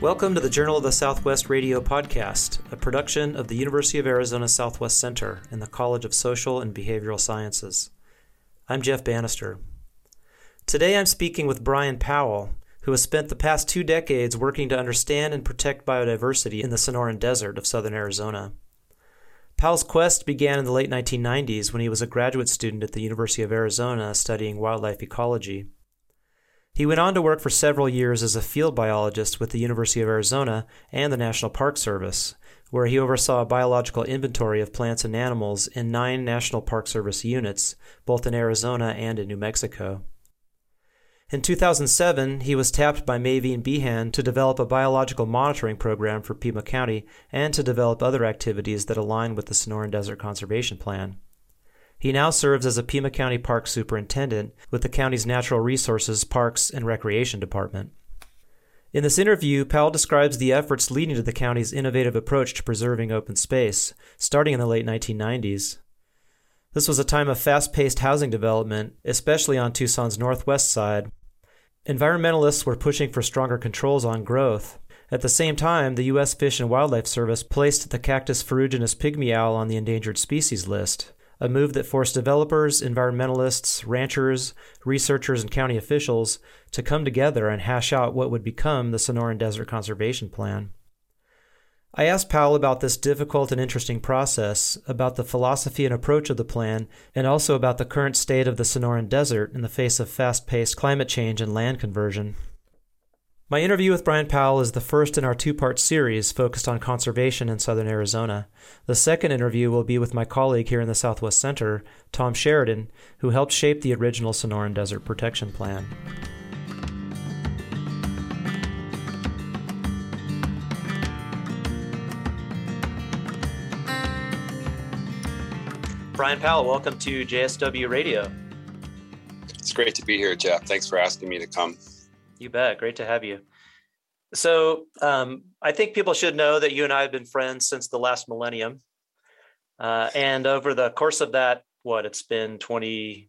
Welcome to the Journal of the Southwest Radio podcast, a production of the University of Arizona Southwest Center and the College of Social and Behavioral Sciences. I'm Jeff Banister. Today I'm speaking with Brian Powell, who has spent the past two decades working to understand and protect biodiversity in the Sonoran Desert of southern Arizona. Powell's quest began in the late 1990s when he was a graduate student at the University of Arizona studying wildlife ecology. He went on to work for several years as a field biologist with the University of Arizona and the National Park Service, where he oversaw a biological inventory of plants and animals in nine National Park Service units, both in Arizona and in New Mexico. In 2007, he was tapped by Maeveen Behan to develop a biological monitoring program for Pima County and to develop other activities that align with the Sonoran Desert Conservation Plan. He now serves as a Pima County Park Superintendent with the county's Natural Resources, Parks, and Recreation Department. In this interview, Powell describes the efforts leading to the county's innovative approach to preserving open space, starting in the late 1990s. This was a time of fast paced housing development, especially on Tucson's northwest side. Environmentalists were pushing for stronger controls on growth. At the same time, the U.S. Fish and Wildlife Service placed the Cactus ferruginous pygmy owl on the endangered species list a move that forced developers, environmentalists, ranchers, researchers, and county officials to come together and hash out what would become the Sonoran Desert Conservation Plan. I asked Powell about this difficult and interesting process, about the philosophy and approach of the plan, and also about the current state of the Sonoran Desert in the face of fast paced climate change and land conversion. My interview with Brian Powell is the first in our two part series focused on conservation in southern Arizona. The second interview will be with my colleague here in the Southwest Center, Tom Sheridan, who helped shape the original Sonoran Desert Protection Plan. Brian Powell, welcome to JSW Radio. It's great to be here, Jeff. Thanks for asking me to come. You bet. Great to have you. So um, I think people should know that you and I have been friends since the last millennium. Uh, and over the course of that, what it's been 20,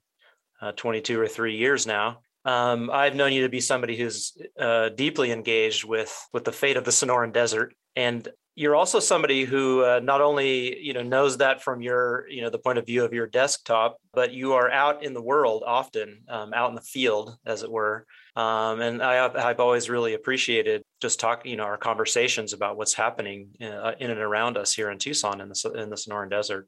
uh, 22 or three years now, um, I've known you to be somebody who's uh, deeply engaged with with the fate of the Sonoran Desert, and you're also somebody who uh, not only you know knows that from your you know the point of view of your desktop, but you are out in the world often, um, out in the field, as it were. Um, and I have, I've always really appreciated just talking, you know, our conversations about what's happening in, uh, in and around us here in Tucson in the in the Sonoran Desert.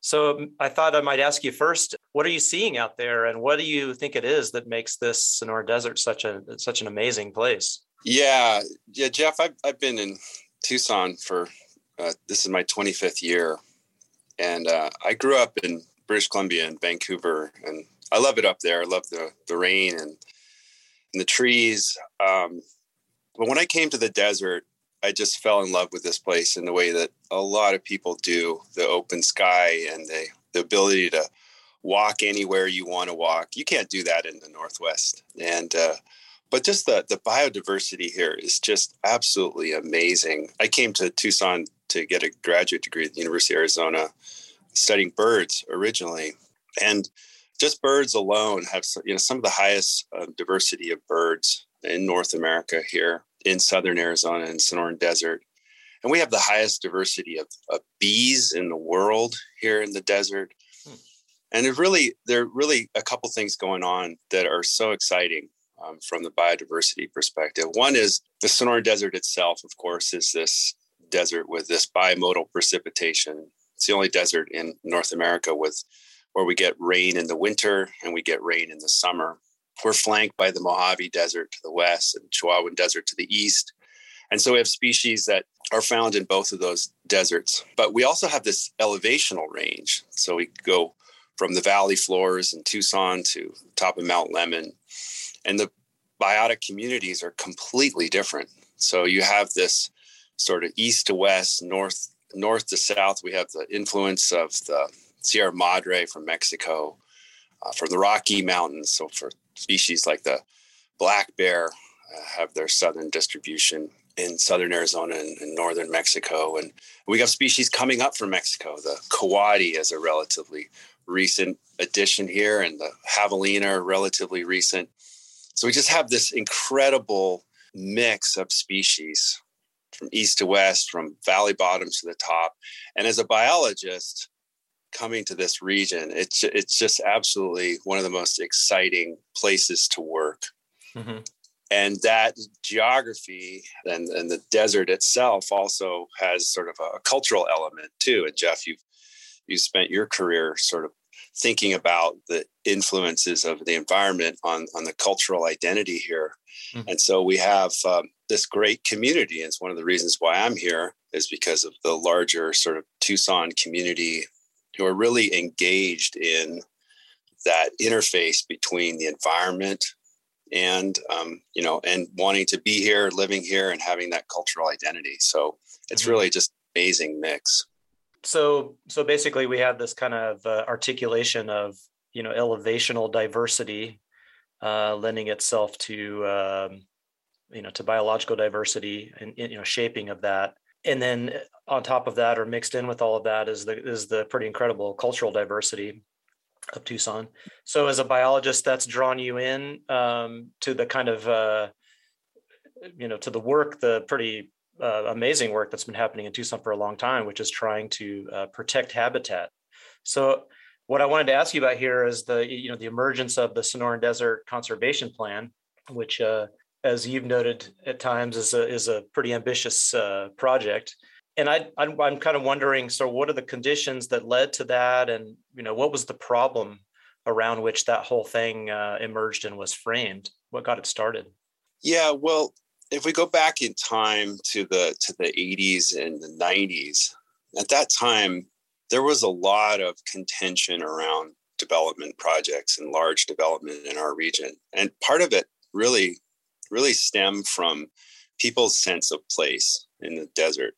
So um, I thought I might ask you first, what are you seeing out there, and what do you think it is that makes this Sonoran Desert such a such an amazing place? Yeah, yeah, Jeff, I've I've been in Tucson for uh, this is my 25th year, and uh, I grew up in British Columbia and Vancouver, and I love it up there. I love the the rain and, and the trees. Um, but when I came to the desert, I just fell in love with this place in the way that a lot of people do. The open sky and the the ability to walk anywhere you want to walk. You can't do that in the Northwest, and uh, but just the the biodiversity here is just absolutely amazing. I came to Tucson to get a graduate degree at the University of Arizona, studying birds originally, and just birds alone have you know some of the highest uh, diversity of birds in North America here in southern Arizona and Sonoran Desert. And we have the highest diversity of, of bees in the world here in the desert. Hmm. And there's really there are really a couple things going on that are so exciting um, from the biodiversity perspective. One is the Sonoran Desert itself, of course, is this desert with this bimodal precipitation. It's the only desert in North America with where we get rain in the winter and we get rain in the summer. We're flanked by the Mojave Desert to the west and Chihuahuan Desert to the east. And so we have species that are found in both of those deserts. But we also have this elevational range. So we go from the valley floors in Tucson to top of Mount Lemmon. and the biotic communities are completely different. So you have this sort of east to west, north north to south. We have the influence of the Sierra Madre from Mexico, uh, from the Rocky Mountains. So for species like the black bear, uh, have their southern distribution in southern Arizona and, and, northern Mexico, and we have species coming up from Mexico. The coati is a relatively recent addition here, and the javelina are relatively recent. So we just have this incredible mix of species from east to west, from valley bottoms to the top. And as a biologist coming to this region, it's, it's just absolutely one of the most exciting places to work. Mm-hmm. And that geography and, and the desert itself also has sort of a cultural element too. And Jeff, you've you spent your career sort of thinking about the influences of the environment on, on the cultural identity here. Mm-hmm. And so we have um, this great community. And it's one of the reasons why I'm here is because of the larger sort of Tucson community who are really engaged in that interface between the environment and um, you know and wanting to be here living here and having that cultural identity. So it's mm-hmm. really just amazing mix. So so basically we have this kind of uh, articulation of you know elevational diversity uh, lending itself to um, you know to biological diversity and you know shaping of that. And then on top of that or mixed in with all of that is the is the pretty incredible cultural diversity of Tucson. So as a biologist, that's drawn you in um, to the kind of uh, you know to the work, the pretty uh, amazing work that's been happening in Tucson for a long time, which is trying to uh, protect habitat. So, what I wanted to ask you about here is the you know the emergence of the Sonoran Desert Conservation Plan, which, uh, as you've noted at times, is a is a pretty ambitious uh, project. And I, I'm, I'm kind of wondering, so what are the conditions that led to that, and you know what was the problem around which that whole thing uh, emerged and was framed? What got it started? Yeah, well, if we go back in time to the to the 80s and the 90s at that time there was a lot of contention around development projects and large development in our region and part of it really really stemmed from people's sense of place in the desert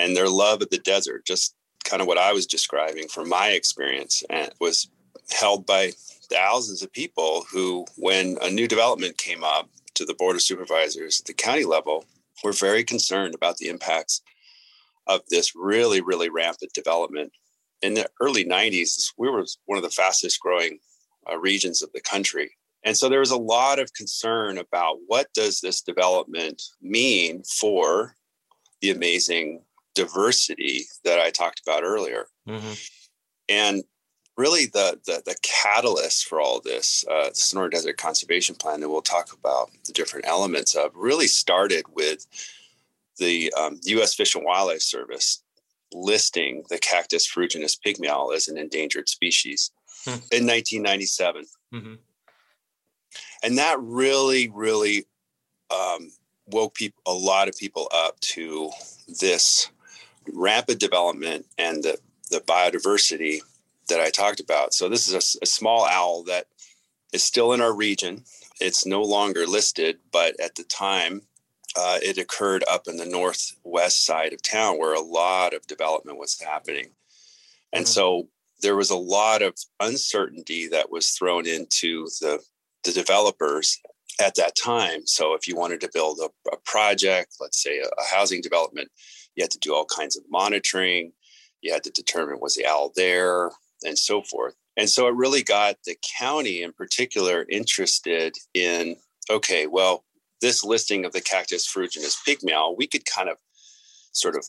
and their love of the desert just kind of what i was describing from my experience and was held by thousands of people who when a new development came up to the board of supervisors at the county level were very concerned about the impacts of this really, really rampant development. In the early 90s, we were one of the fastest growing uh, regions of the country. And so there was a lot of concern about what does this development mean for the amazing diversity that I talked about earlier. Mm-hmm. And really the, the, the catalyst for all this, uh, the Sonoran Desert Conservation Plan that we'll talk about the different elements of, really started with the um, U.S. Fish and Wildlife Service listing the Cactus ferruginous pygmy owl as an endangered species hmm. in 1997. Mm-hmm. And that really, really um, woke people, a lot of people up to this rapid development and the, the biodiversity that I talked about. So this is a, a small owl that is still in our region. It's no longer listed, but at the time, uh, it occurred up in the northwest side of town where a lot of development was happening. And mm-hmm. so there was a lot of uncertainty that was thrown into the, the developers at that time. So if you wanted to build a, a project, let's say a, a, housing development, you had to do all kinds of monitoring. You had to determine was the owl there? and so forth. And so it really got the county in particular interested in okay, well, this listing of the cactus ferruginous pygmy owl, we could kind of sort of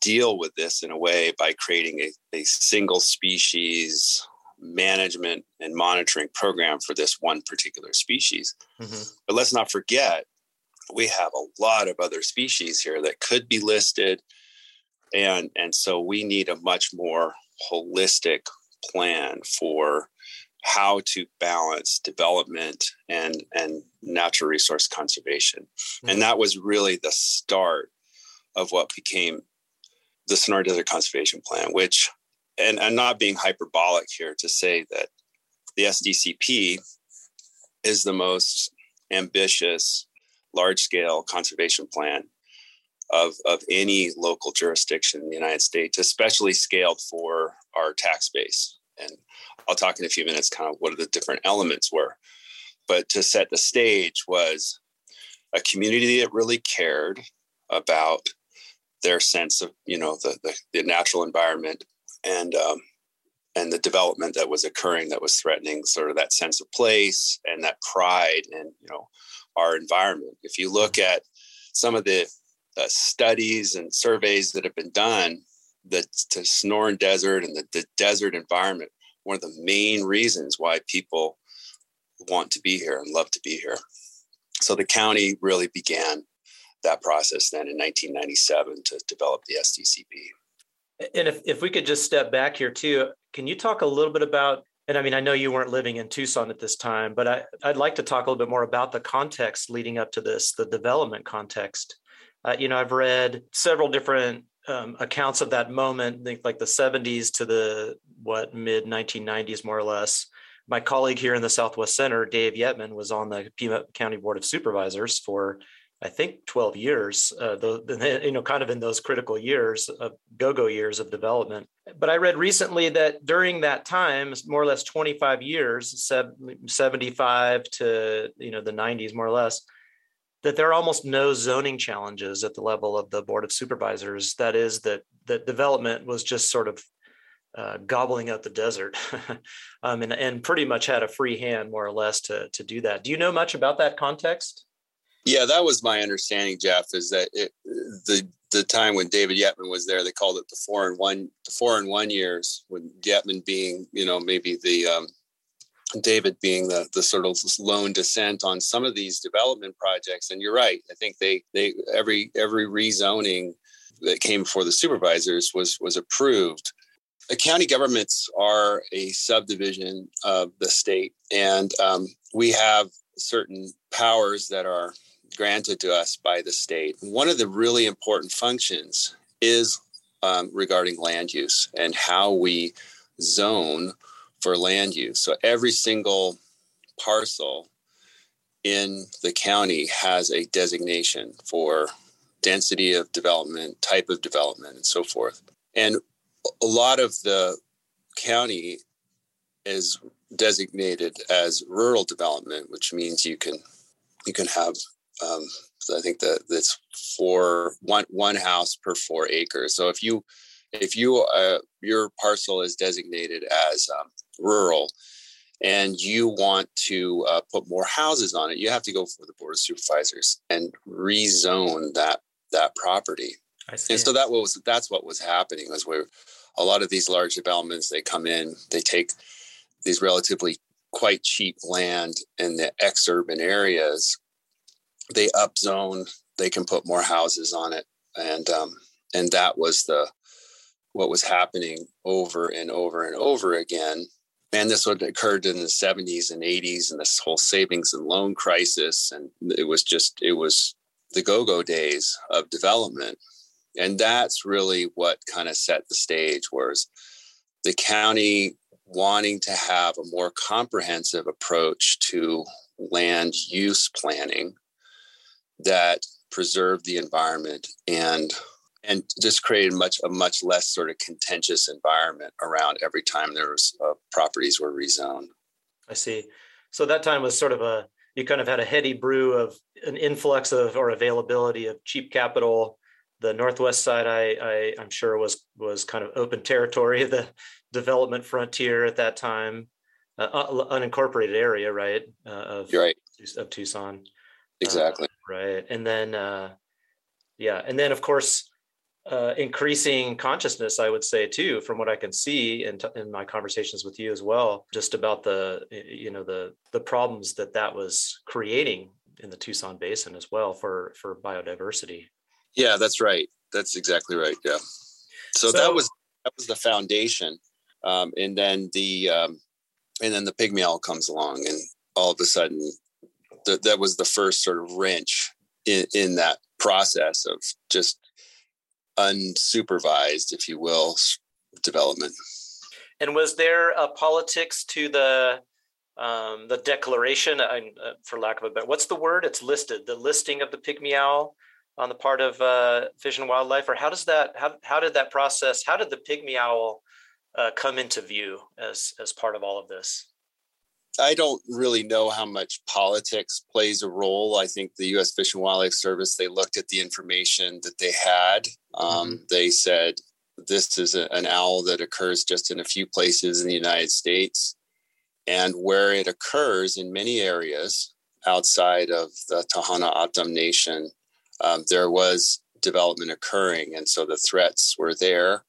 deal with this in a way by creating a, a single species management and monitoring program for this one particular species. Mm-hmm. But let's not forget, we have a lot of other species here that could be listed. And, and so we need a much more holistic plan for how to balance development and and natural resource conservation mm-hmm. and that was really the start of what became the Sonoran Desert Conservation Plan which and I'm not being hyperbolic here to say that the SDCP is the most ambitious large scale conservation plan of, of any local jurisdiction in the United States, especially scaled for our tax base. And I'll talk in a few minutes kind of what the different elements were. But to set the stage was a community that really cared about their sense of, you know, the, the, the natural environment and um, and the development that was occurring that was threatening sort of that sense of place and that pride and you know our environment. If you look at some of the uh, studies and surveys that have been done, the, the Sonoran Desert and the, the desert environment, one of the main reasons why people want to be here and love to be here. So the county really began that process then in 1997 to develop the SDCP. And if, if we could just step back here too, can you talk a little bit about, and I mean, I know you weren't living in Tucson at this time, but I, I'd like to talk a little bit more about the context leading up to this, the development context. Uh, you know, I've read several different um, accounts of that moment, like the 70s to the what mid 1990s, more or less. My colleague here in the Southwest Center, Dave Yetman, was on the Pima County Board of Supervisors for I think 12 years, uh, the, you know, kind of in those critical years of go-go years of development. But I read recently that during that time, more or less 25 years, 75 to, you know, the 90s, more or less, that there are almost no zoning challenges at the level of the Board of Supervisors. That is that that development was just sort of uh, gobbling up the desert um, and, and pretty much had a free hand more or less to, to do that. Do you know much about that context? Yeah, that was my understanding, Jeff. Is that it, the the time when David Yetman was there, they called it the four and one the four and one years. When Yetman being, you know, maybe the um, David being the the sort of lone dissent on some of these development projects. And you're right. I think they they every every rezoning that came before the supervisors was was approved. The county governments are a subdivision of the state, and um, we have certain powers that are granted to us by the state. One of the really important functions is um, regarding land use and how we zone for land use. So every single parcel in the county has a designation for density of development, type of development, and so forth. And a lot of the county is designated as rural development, which means you can you can have um, I think that that's for one one house per four acres. So if you if you uh, your parcel is designated as um, rural and you want to uh, put more houses on it, you have to go for the board of supervisors and rezone that that property. I see. And so that was that's what was happening was where a lot of these large developments they come in, they take these relatively quite cheap land in the ex-urban areas they upzone they can put more houses on it. And um, and that was the what was happening over and over and over again. And this would occurred in the 70s and 80s and this whole savings and loan crisis. And it was just it was the go-go days of development. And that's really what kind of set the stage was the county wanting to have a more comprehensive approach to land use planning that preserved the environment and and just created much a much less sort of contentious environment around every time there was uh, properties were rezoned. I see. So that time was sort of a you kind of had a heady brew of an influx of or availability of cheap capital. The northwest side, I, I I'm sure was was kind of open territory, the development frontier at that time, uh, uh unincorporated area, right? Uh, of right of Tucson. Exactly. Right, and then uh, yeah, and then of course uh, increasing consciousness, I would say too, from what I can see in, t- in my conversations with you as well, just about the you know the the problems that that was creating in the Tucson Basin as well for for biodiversity. Yeah, that's right. That's exactly right. Yeah. So, so that was that was the foundation, um, and then the um, and then the pygmy owl comes along, and all of a sudden, the, that was the first sort of wrench in, in that process of just unsupervised, if you will, development. And was there a politics to the um, the declaration? uh, for lack of a better, what's the word? It's listed. The listing of the pygmy owl on the part of uh, Fish and Wildlife, or how does that? How how did that process? How did the pygmy owl uh, come into view as as part of all of this? I don't really know how much politics plays a role. I think the U.S. Fish and Wildlife Service they looked at the information that they had. Um, mm-hmm. They said this is a, an owl that occurs just in a few places in the United States. And where it occurs in many areas outside of the Tohono O'odham Nation, um, there was development occurring. And so the threats were there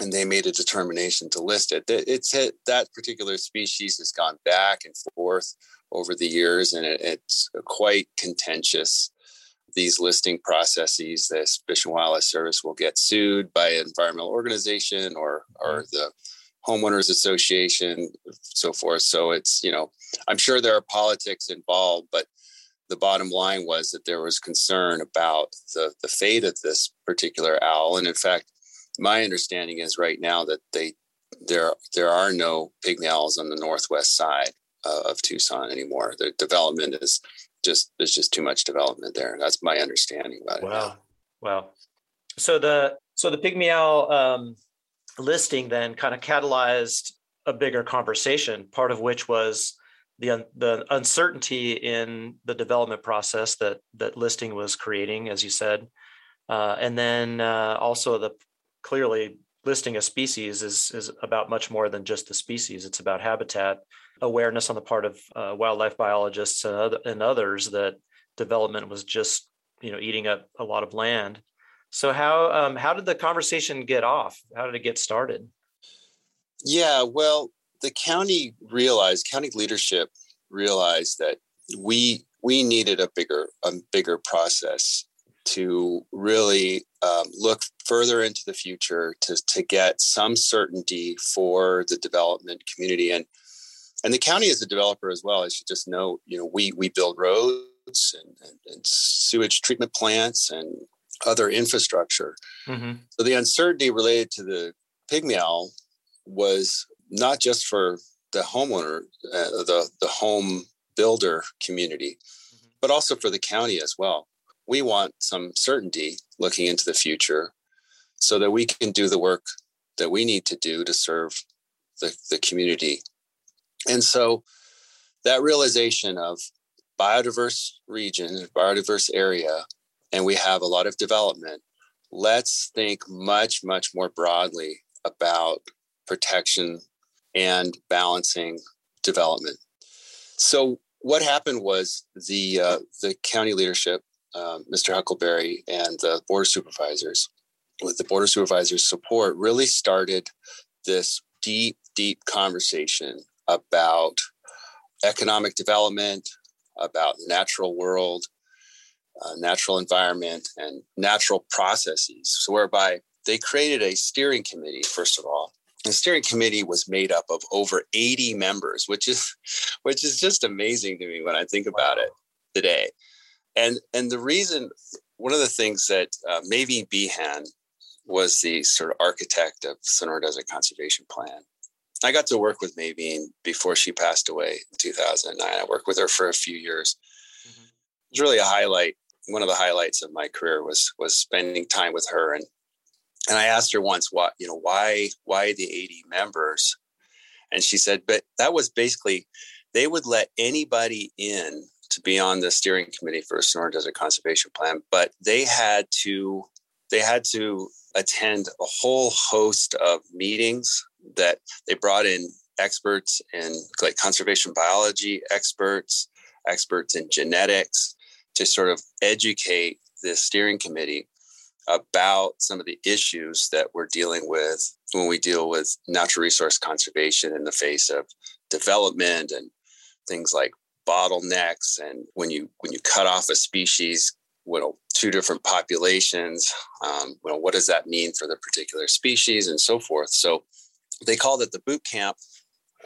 and they made a determination to list it. It's that particular species has gone back and forth over the years, and it, it's quite contentious. These listing processes, the Fish and Wildlife Service will get sued by an environmental organization or or mm-hmm. the homeowners association, so forth. So it's you know, I'm sure there are politics involved, but the bottom line was that there was concern about the the fate of this particular owl, and in fact, my understanding is right now that they there there are no pygmy owls on the northwest side uh, of Tucson anymore. The development is just there's just too much development there. That's my understanding about wow. it. Wow, wow. So the so the pygmy owl um, listing then kind of catalyzed a bigger conversation. Part of which was the the uncertainty in the development process that that listing was creating, as you said, uh, and then uh, also the clearly listing a species is is about much more than just the species. It's about habitat awareness on the part of uh, wildlife biologists and, other, and others that development was just you know eating up a lot of land. So how um, how did the conversation get off? How did it get started? Yeah, well, the county realized, county leadership realized that we we needed a bigger a bigger process to really um, look further into the future to, to get some certainty for the development community and and the county is a developer as well. I should just note, you know, we we build roads and, and, and sewage treatment plants and other infrastructure. Mm-hmm. So the uncertainty related to the pygmy owl was not just for the homeowner, uh, the the home builder community, mm-hmm. but also for the county as well. We want some certainty looking into the future, so that we can do the work that we need to do to serve the, the community and so that realization of biodiverse region, biodiverse area, and we have a lot of development, let's think much, much more broadly about protection and balancing development. So what happened was the uh, the county leadership, uh, Mr. Huckelberry, and the board of supervisors, with the board of supervisors' support, really started this deep, deep conversation about economic development, about natural world, uh, natural environment, and natural processes. So, whereby they created a steering committee, first of all. The steering committee was made up of over 80 members, which is which is just amazing to me when I think about it today. And and the reason, one of the things that uh, Maeveen Behan was the sort of architect of Sonora Desert Conservation Plan. I got to work with Maeveen before she passed away in 2009. I worked with her for a few years. Mm-hmm. It was really a highlight. One of the highlights of my career was was spending time with her and and I asked her once what you know why why the 80 members and she said but that was basically they would let anybody in to be on the steering committee for a Sonora Desert Conservation Plan but they had to they had to attend a whole host of meetings that they brought in experts in like conservation biology experts, experts in genetics to sort of educate the steering committee about some of the issues that we're dealing with when we deal with natural resource conservation in the face of development and things like bottlenecks and when you when you cut off a species know two different populations um, you know, what does that mean for the particular species and so forth. So they called it the boot camp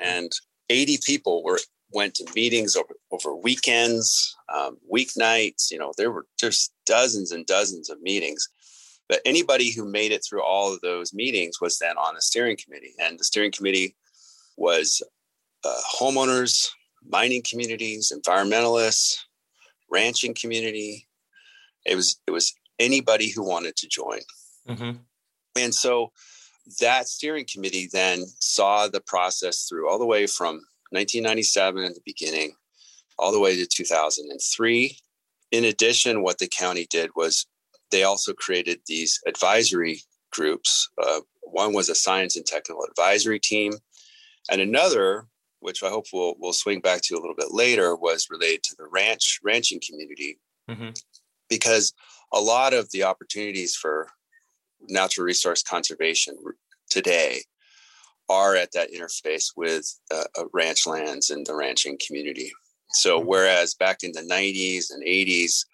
and 80 people were went to meetings over, over weekends um, weeknights you know there were just dozens and dozens of meetings. But anybody who made it through all of those meetings was then on the steering committee and the steering committee was uh, homeowners mining communities environmentalists ranching community it was it was anybody who wanted to join mm-hmm. and so that steering committee then saw the process through all the way from 1997 at the beginning all the way to 2003 in addition what the county did was they also created these advisory groups. Uh, one was a science and technical advisory team, and another, which I hope we'll we'll swing back to a little bit later, was related to the ranch ranching community, mm-hmm. Because a lot of the opportunities for natural resource conservation today are at that interface with uh, uh, ranch lands and the ranching community. So, mm-hmm. whereas back in the 90s and 80s,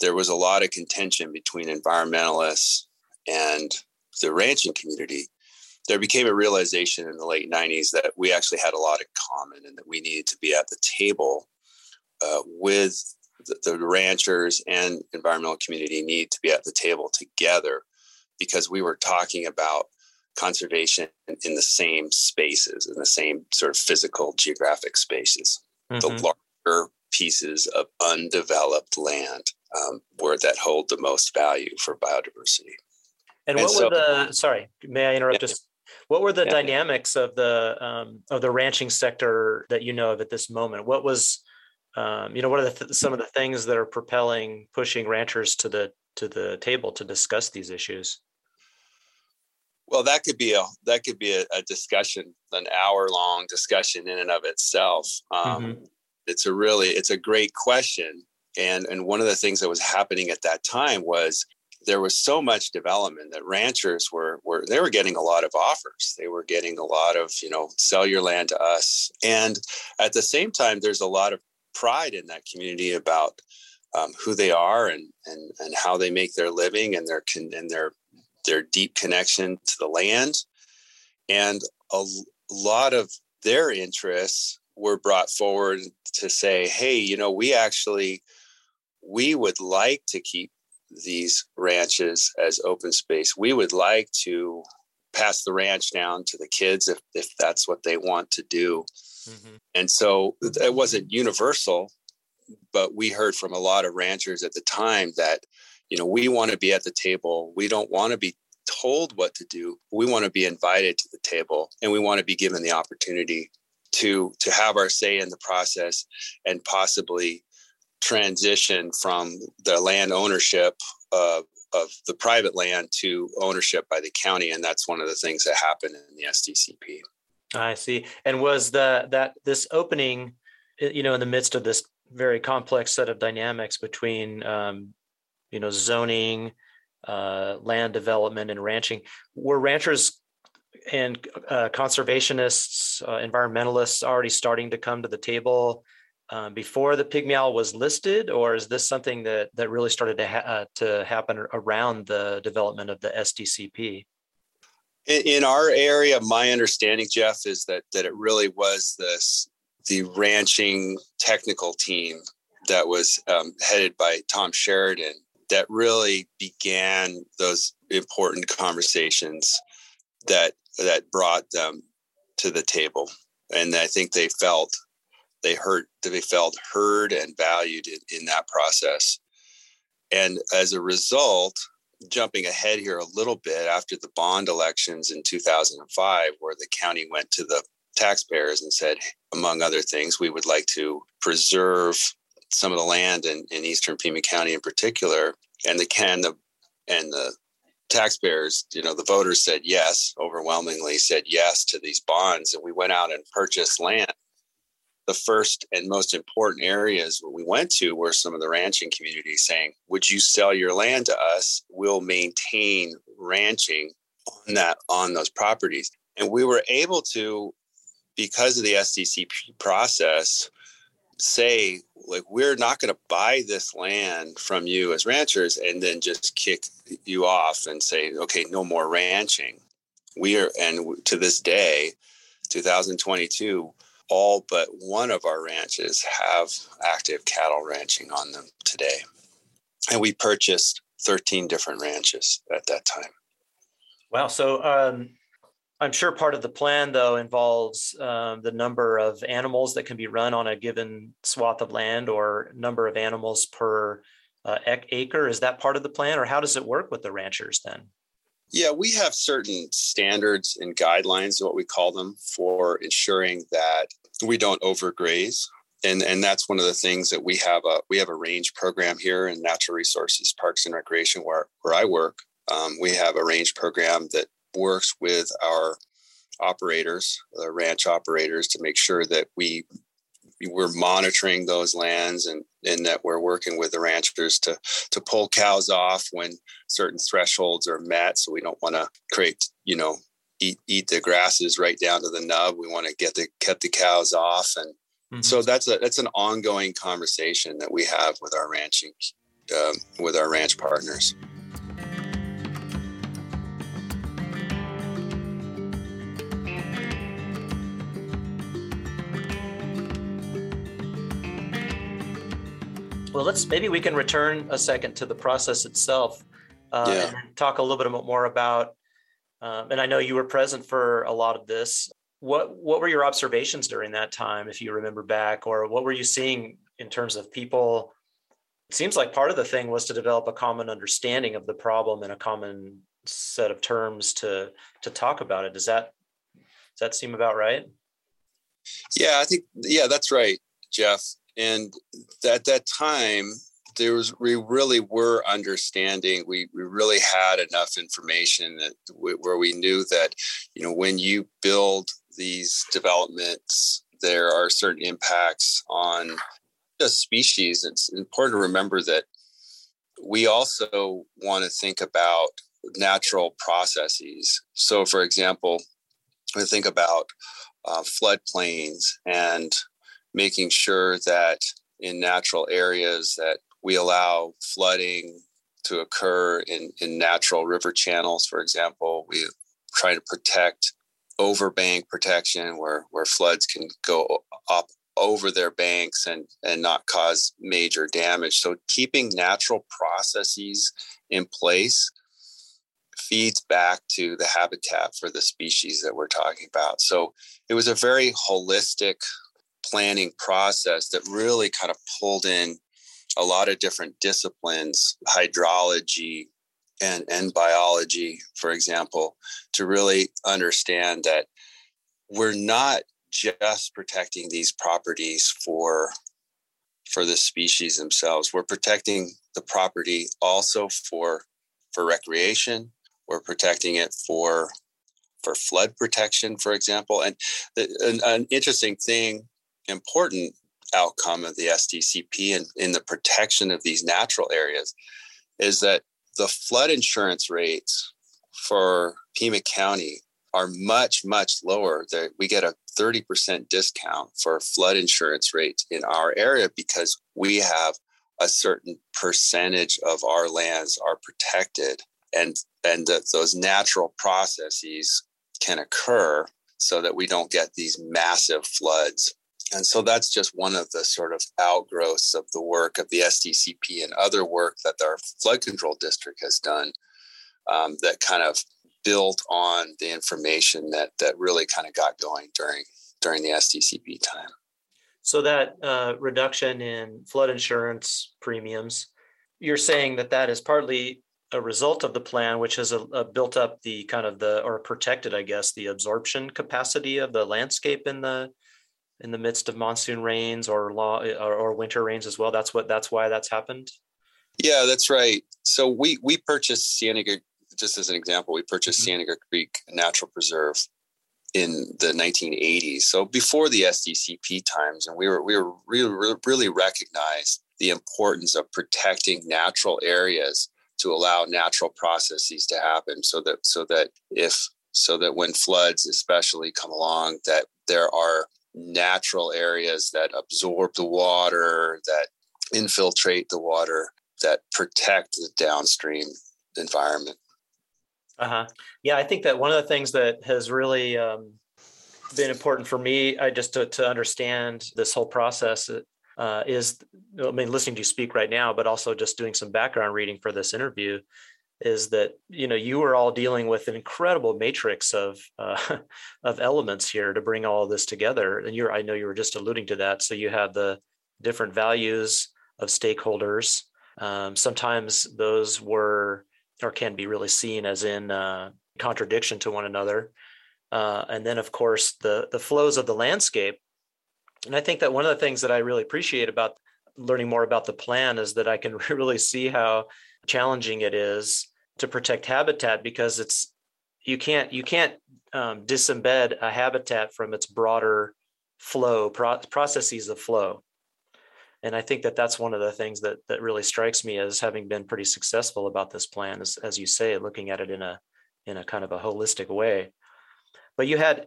there was a lot of contention between environmentalists and the ranching community, there became a realization in the late 90s that we actually had a lot in common and that we needed to be at the table uh, with the, the ranchers and environmental community need to be at the table together because we were talking about conservation in the same spaces, in the same sort of physical geographic spaces, mm-hmm. the larger pieces of undeveloped land um, where that hold the most value for biodiversity. And, and what so, were the? Sorry, may I interrupt? Yeah. Just what were the yeah. dynamics of the um, of the ranching sector that you know of at this moment? What was um, you know what are the th- some of the things that are propelling pushing ranchers to the to the table to discuss these issues? Well, that could be a that could be a, a discussion, an hour long discussion in and of itself. Um, mm-hmm. It's a really it's a great question, and and one of the things that was happening at that time was there was so much development that ranchers were were they were getting a lot of offers. They were getting a lot of you know sell your land to us, and at the same time, there's a lot of pride in that community about um, who they are and and and how they make their living and their con- and their their deep connection to the land. And a lot of their interests were brought forward to say, hey, you know, we actually we would like to keep these ranches as open space. We would like to pass the ranch down to the kids if, if that's what they want to do. Mm-hmm. And so it wasn't universal, but we heard from a lot of ranchers at the time that you know we want to be at the table. We don't want to be told what to do. We want to be invited to the table and we want to be given the opportunity to to have our say in the process and possibly transition from the land ownership of, of the private land to ownership by the county and that's one of the things that happened in the SDCP I see. And was the that this opening you know in the midst of this very complex set of dynamics between um, you know zoning uh, land development and ranching were ranchers and uh, conservationists uh, environmentalists already starting to come to the table um, before the pygmy owl was listed? Or is this something that that really started to ha- uh, to happen around the development of the sdcp in, in our area my understanding jeff is that that it really was this the ranching technical team that was um, headed by Tom Sheridan that really began those important conversations that that brought them to the table. And i think they felt they heard they felt heard and valued in, in that process. And as a result jumping ahead here a little bit after the bond elections in 2005 where the county went to the taxpayers and said, among other things, we would like to preserve some of the land in, in eastern Pima County in particular. And the can the and the taxpayers, you know, the voters said yes, overwhelmingly said yes to these bonds. And we went out and purchased land. The first and most important areas we went to were some of the ranching communities saying, Would you sell your land to us? We'll maintain ranching on that on those properties. And we were able to because of the SDCP process, say like we're not going to buy this land from you as ranchers and then just kick you off and say okay no more ranching we are and to this day 2022 all but one of our ranches have active cattle ranching on them today and we purchased 13 different ranches at that time wow so um, I'm sure part of the plan, though, involves um, the number of animals that can be run on a given swath of land or number of animals per uh, acre. Is that part of the plan, or how does it work with the ranchers then? Yeah, we have certain standards and guidelines, what we call them, for ensuring that we don't overgraze. And, and that's one of the things that we have a we have a range program here in natural resources parks and recreation where, where i work Um, we have a range program that works with our operators, the ranch operators, to make sure that we we're monitoring those lands and, and that we're working with the ranchers to to pull cows off when certain thresholds are met. So we don't want to create, you know, eat eat the grasses right down to the nub. We want to get the get the cows off, and mm-hmm. so that's a that's an ongoing conversation that we have with our ranching um, with our ranch partners. Well, let's maybe we can return a second to the process itself uh, yeah. and talk a little bit more about. Um, and I know you were present for a lot of this. What what were your observations during that time, if you remember back, or what were you seeing in terms of people? It seems like part of the thing was to develop a common understanding of the problem and a common set of terms to to talk about it. Does that does that seem about right? Yeah, I think yeah, that's right, Jeff and at that time there was we really were understanding we, we really had enough information that where we knew that you know when you build these developments there are certain impacts on the species. It's important to remember that we also want to think about natural processes. So for example we think about uh, floodplains and making sure that in natural areas that we allow flooding to occur in, in natural river channels, for example. We try to protect overbank protection where, where floods can go up over their banks and, and not cause major damage. So keeping natural processes in place feeds back to the habitat for the species that we're talking about. So it was a very holistic planning process that really kind of pulled in a lot of different disciplines, hydrology and, and biology, for example, to really understand that we're not just protecting these properties for for the species themselves. We're protecting the property also for for recreation. We're protecting it for for flood protection, for example. And the, an, an interesting thing important outcome of the SDCP and in the protection of these natural areas is that the flood insurance rates for Pima County are much, much lower. That We get a 30% discount for flood insurance rates in our area because we have a certain percentage of our lands are protected and and those natural processes can occur so that we don't get these massive floods and so that's just one of the sort of outgrowths of the work of the SDCP and other work that our flood control district has done um, that kind of built on the information that that really kind of got going during during the SDCP time. So that uh, reduction in flood insurance premiums, you're saying that that is partly a result of the plan, which has a, uh, a built up the kind of the or protected, I guess, the absorption capacity of the landscape in the in the midst of monsoon rains or law or, or winter rains as well. That's what that's why that's happened. Yeah, that's right. So we we purchased Cienega just as an example. We purchased mm-hmm. Cienega Creek Natural Preserve in the 1980s. So before the SDCP times, and we were we were really really recognized the importance of protecting natural areas to allow natural processes to happen so that so that if so that when floods especially come along that there are natural areas that absorb the water, that infiltrate the water, that protect the downstream environment. Uh huh. Yeah, I think that one of the things that has really um, been important for me, I just to, to understand this whole process uh, is, I mean, listening to you speak right now, but also just doing some background reading for this interview, is that you know you were all dealing with an incredible matrix of uh, of elements here to bring all this together. And you're i know you were just alluding to that. So you have the different values of stakeholders. Um, sometimes those were or can be really seen as in uh, contradiction to one another. Uh, and then of course the the flows of the landscape. And i think that one of the things that i really appreciate about learning more about the plan is that i can really see how challenging it is to protect habitat because it's you can't you can't um, disembed a habitat from its broader flow pro- processes of flow. And i think that that's one of the things that that really strikes me as having been pretty successful about this plan as, as you say looking at it in a in a kind of a holistic way. But you had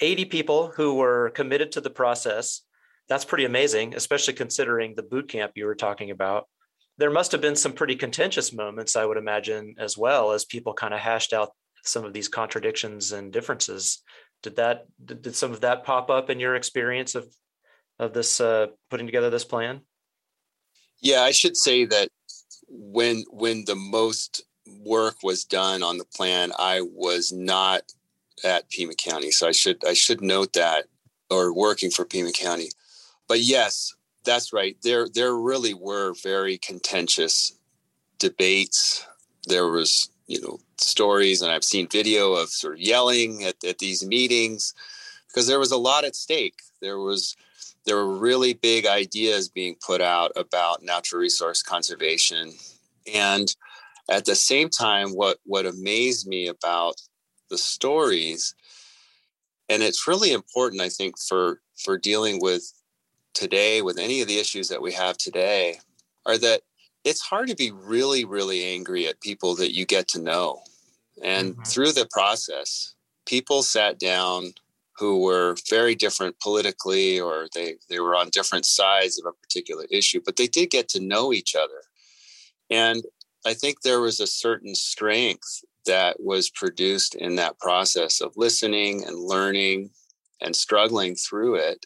80 people who were committed to the process. That's pretty amazing especially considering the boot camp you were talking about there must have been some pretty contentious moments, I would imagine, as well as people kind of hashed out some of these contradictions and differences. Did that did, some of that pop up in your experience of of this uh, putting together this plan? Yeah, I should say that when when the most work was done on the plan, I was not at Pima County, so I should I should note that or working for Pima County. But yes, that's right. There there really were very contentious debates. There was, you know, stories and I've seen video of sort of yelling at, at these meetings because there was a lot at stake. There was there were really big ideas being put out about natural resource conservation. And at the same time, what what amazed me about the stories, and it's really important, I think, for for dealing with today with any of the issues that we have today are that it's hard to be really, really angry at people that you get to know. And mm-hmm. through the process, people sat down who were very different politically or they, they were on different sides of a particular issue, but they did get to know each other. And I think there was a certain strength that was produced in that process of listening and learning and struggling through it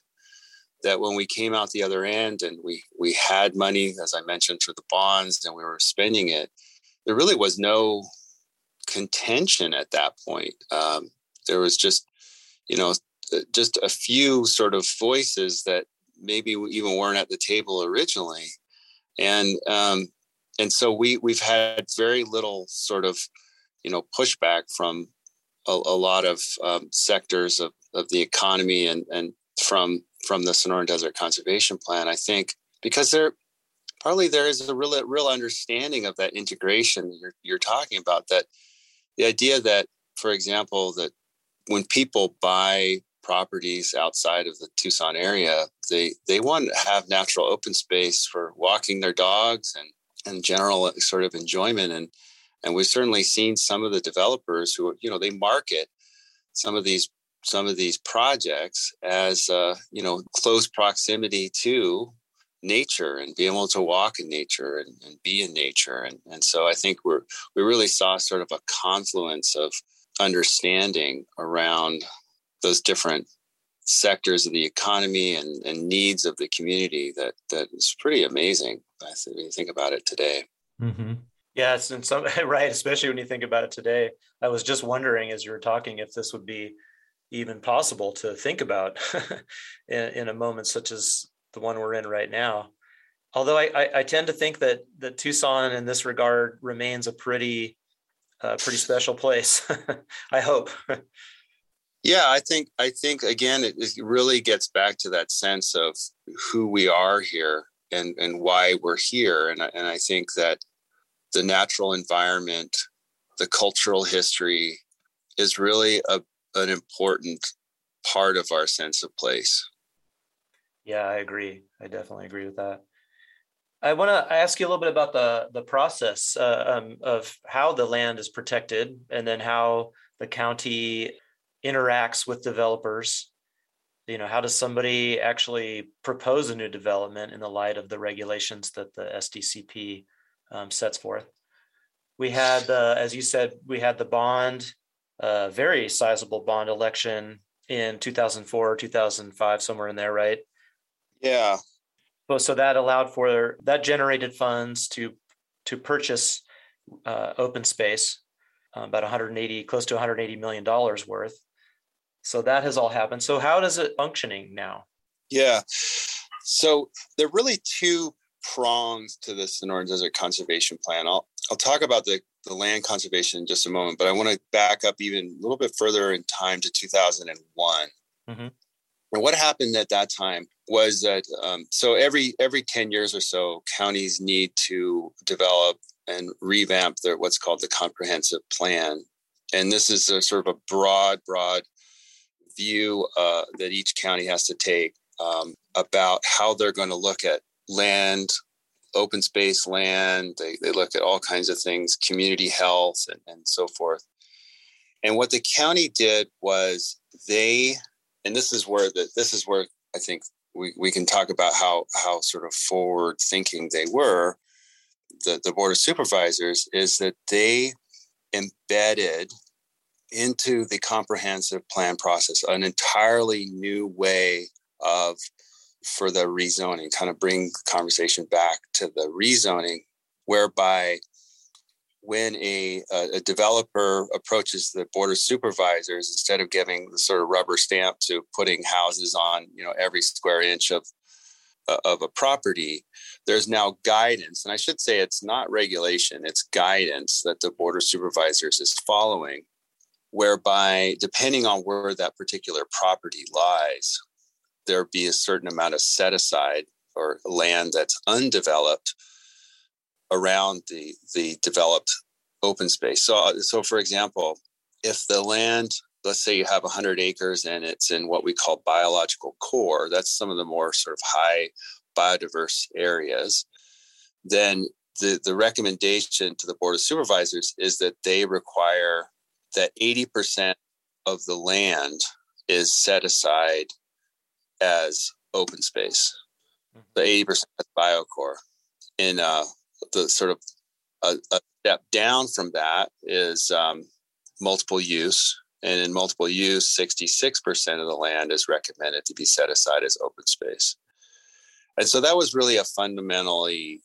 that when we came out the other end and we we had money, as I mentioned, for the bonds, and we were spending it, there really was no contention at that point. Um, there was just, you know, just a few sort of voices that maybe even weren't at the table originally, and um, and so we we've had very little sort of, you know, pushback from a, a lot of um, sectors of, of the economy and and from from the Sonoran Desert Conservation Plan. I think because there partly there is a real real understanding of that integration you're you're talking about. That the idea that, for example, that when people buy properties outside of the Tucson area, they they want to have natural open space for walking their dogs and and general sort of enjoyment and and we've certainly seen some of the developers who you know they market some of these some of these projects as uh, you know close proximity to nature and being able to walk in nature and, and, be in nature. And, and so i think we're we really saw sort of a confluence of understanding around those different sectors of the economy and, and needs of the community that that is pretty amazing I think, when you think about it today. Mm-hmm. it's in some right especially when you think about it today. I was just wondering as you were talking if this would be even possible to think about in, in, a moment such as the one we're in right now. Although I, I, I, tend to think that that Tucson in this regard remains a pretty uh, pretty special place. I hope. yeah, I think I think again it, it really gets back to that sense of who we are here and and why we're here, and and I think that the natural environment, the cultural history, is really a an important part of our sense of place. Yeah, I agree. I definitely agree with that. I want to ask you a little bit about the the process uh, um, of how the land is protected, and then how the county interacts with developers. You know, how does somebody actually propose a new development in the light of the regulations that the SDCP um, sets forth? We had, uh, as you said, we had the bond a very sizable bond election in 2004 2005 somewhere in there right? Yeah. Well so that allowed for that generated funds to to purchase uh, open space uh, about 180 close to 180 million dollars worth. So that has all happened. So how does it functioning now? Yeah. So there are really two prongs to this the Sonoran Desert Conservation Plan. I'll I'll talk about the the land conservation in just a moment, but I want to back up even a little bit further in time to 2001. Mm-hmm. And what happened at that time was that um, so every every 10 years or so, counties need to develop and revamp their what's called the comprehensive plan. And this is a sort of a broad, broad view uh, that each county has to take um, about how they're going to look at land, open space land. They, they look at all kinds of things, community health, and, and so forth. And what the county did was they, and this is where the, this is where I think we, we can talk about how how sort of forward thinking they were. The the board of supervisors is that they embedded into the comprehensive plan process an entirely new way of for the rezoning, kind of bring the conversation back to the rezoning, whereby when a, a, developer approaches the board of supervisors, instead of giving the sort of rubber stamp to putting houses on, you know, every square inch of uh, of a property, there's now guidance, and I should say it's not regulation; it's guidance that the board of supervisors is following, whereby depending on where that particular property lies, there be a certain amount of set aside or land that's undeveloped around the the developed open space. So uh, so for example, if the land let's say you have 100 acres and it's in what we call biological core that's some of the more sort of high biodiverse areas then the, the recommendation to the board of supervisors is that they require that 80% of the land is set aside as open space the 80% is biocore in uh, the sort of a, a step down from that is um, multiple use. And in multiple use, 66% of the land is recommended to be set aside as open space. And so that was really a fundamentally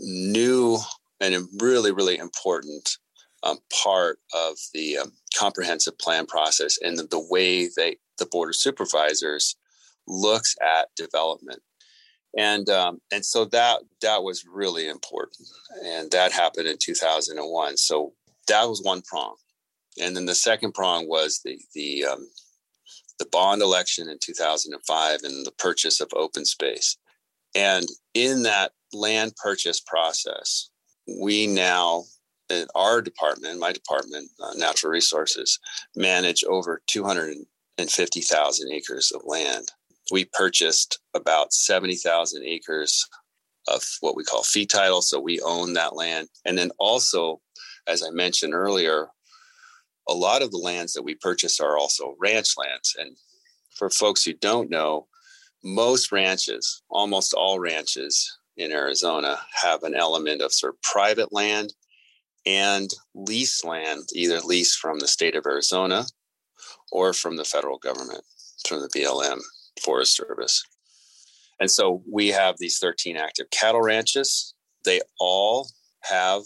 new and really, really important um, part of the um, comprehensive plan process and the, the way they, the Board of Supervisors looks at development. And um, and so that that was really important, and that happened in 2001. So that was one prong, and then the second prong was the the um, the bond election in 2005 and the purchase of open space, and in that land purchase process, we now in our department, my department, uh, natural resources, manage over 250,000 acres of land we purchased about 70,000 acres of what we call fee title. So we own that land. And then also, as I mentioned earlier, a lot of the lands that we purchase are also ranch lands. And for folks who don't know, most ranches, almost all ranches in Arizona, have an element of sort of private land and lease land, either lease from the state of Arizona or from the federal government, from the BLM. Forest Service. And so we have these 13 active cattle ranches. They all have,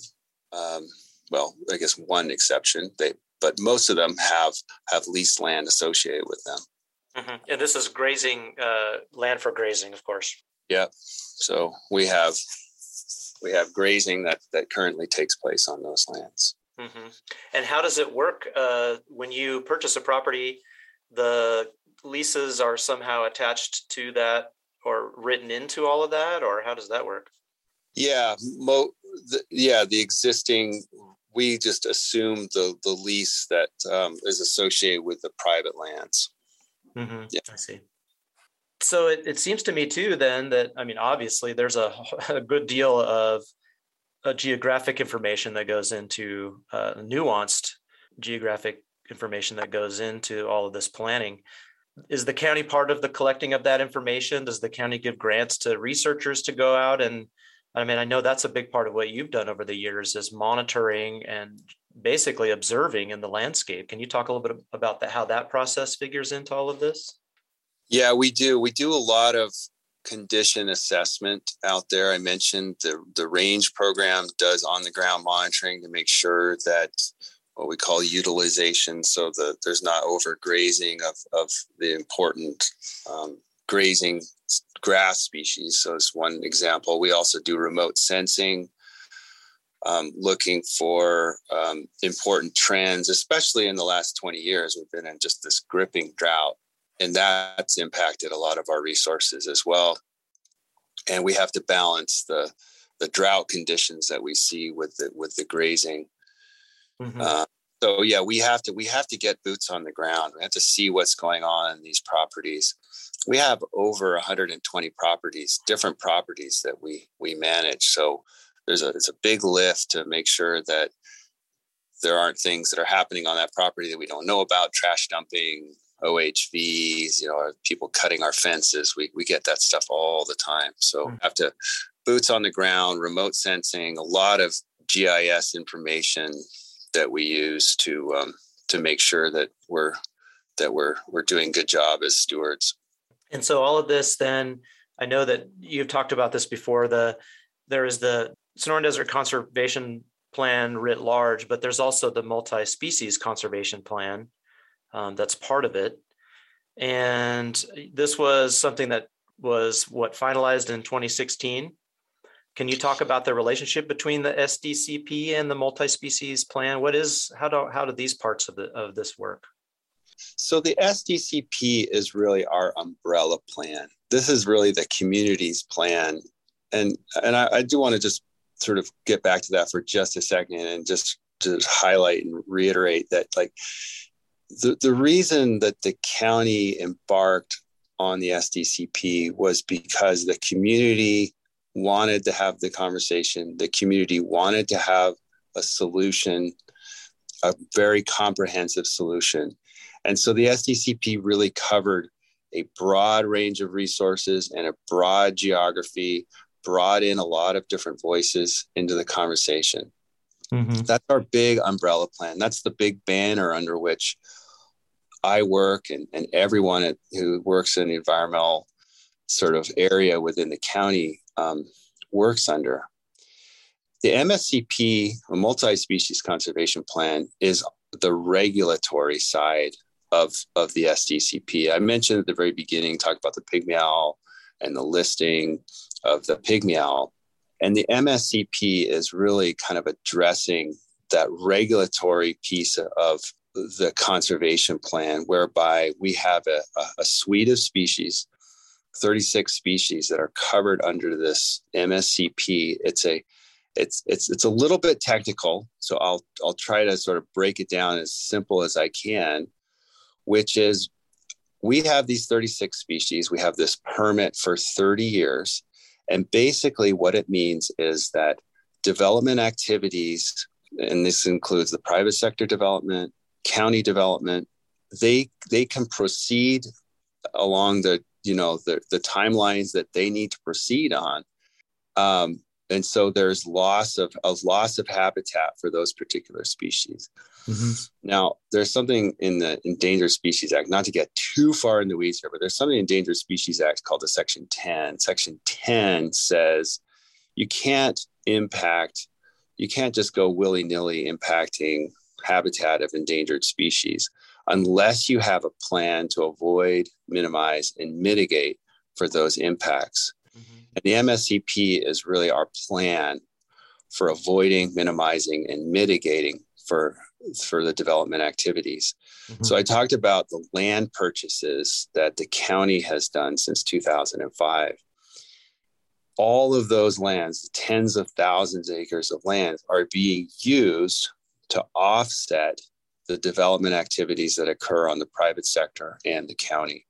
um, well, I guess one exception. They, but most of them have have leased land associated with them. Mm-hmm. And this is grazing uh, land for grazing, of course. Yeah. So we have we have grazing that that currently takes place on those lands. Mm-hmm. And how does it work uh, when you purchase a property? The leases are somehow attached to that or written into all of that, or how does that work? Yeah, mo- the, yeah, the existing we just assume the the lease that um, is associated with the private lands. Mm-hmm. Yeah, I see. So it, it seems to me too, then that I mean, obviously, there's a, a good deal of uh, geographic information that goes into uh, nuanced geographic information that goes into all of this planning is the county part of the collecting of that information? Does the county give grants to researchers to go out and I mean, I know that's a big part of what you've done over the years is monitoring and basically observing in the landscape. Can you talk a little bit about that, how that process figures into all of this? Yeah, we do. We do a lot of condition assessment out there. I mentioned the the range program does on the ground monitoring to make sure that what we call utilization so that there's not overgrazing of, of the important um, grazing grass species. So it's one example. We also do remote sensing, um, looking for um, important trends, especially in the last 20 years. We've been in just this gripping drought, and that's impacted a lot of our resources as well. And we have to balance the the drought conditions that we see with the with the grazing. Mm-hmm. Uh, so yeah, we have to we have to get boots on the ground. We have to see what's going on in these properties. We have over 120 properties, different properties that we we manage. So there's a it's a big lift to make sure that there aren't things that are happening on that property that we don't know about, trash dumping, OHVs, you know, people cutting our fences. We, we get that stuff all the time. So mm-hmm. have to boots on the ground, remote sensing, a lot of GIS information that we use to um, to make sure that we're that we're we're doing a good job as stewards. And so all of this then I know that you've talked about this before the there is the Sonoran Desert Conservation Plan writ large, but there's also the multi-species conservation plan um, that's part of it. And this was something that was what finalized in 2016. Can you talk about the relationship between the SDCP and the multi-species plan? What is how do how do these parts of the of this work? So the SDCP is really our umbrella plan. This is really the community's plan, and and I, I do want to just sort of get back to that for just a second and just to highlight and reiterate that like the, the reason that the county embarked on the SDCP was because the community wanted to have the conversation. The community wanted to have a solution, a very comprehensive solution. And so the SDCP really covered a broad range of resources and a broad geography, brought in a lot of different voices into the conversation. Mm-hmm. That's our big umbrella plan. That's the big banner under which I work and, and everyone at, who works in the environmental sort of area within the county um, works under. The MSCP, a multi-species conservation plan, is the regulatory side of, of the SDCP. I mentioned at the very beginning, talk about the pygmy owl and the listing of the pygmy owl. And the MSCP is really kind of addressing that regulatory piece of the conservation plan, whereby we have a, a, suite of species, 36 species that are covered under this MSCP. It's a it's it's it's a little bit technical, so I'll I'll try to sort of break it down as simple as I can, which is we have these 36 species. We have this permit for 30 years. And basically, what it means is that development activities, and this includes the private sector development, county development, they they can proceed along the you know the the timelines that they need to proceed on. Um, and so there's loss of a loss of habitat for those particular species. Mm-hmm. Now, there's something in the Endangered Species Act, not to get too far in the weeds here, but there's something in Endangered Species Act called the Section 10. Section 10 says you can't impact, you can't just go willy nilly impacting habitat of endangered species unless you have a plan to avoid, minimize, and mitigate for those impacts. Mm-hmm. And the MSCP is really our plan for avoiding, minimizing, and mitigating for for the development activities. Mm-hmm. So I talked about the land purchases that the county has done since 2005. All of those lands, tens of thousands of acres of land, are being used to offset the development activities that occur on the private sector and the county.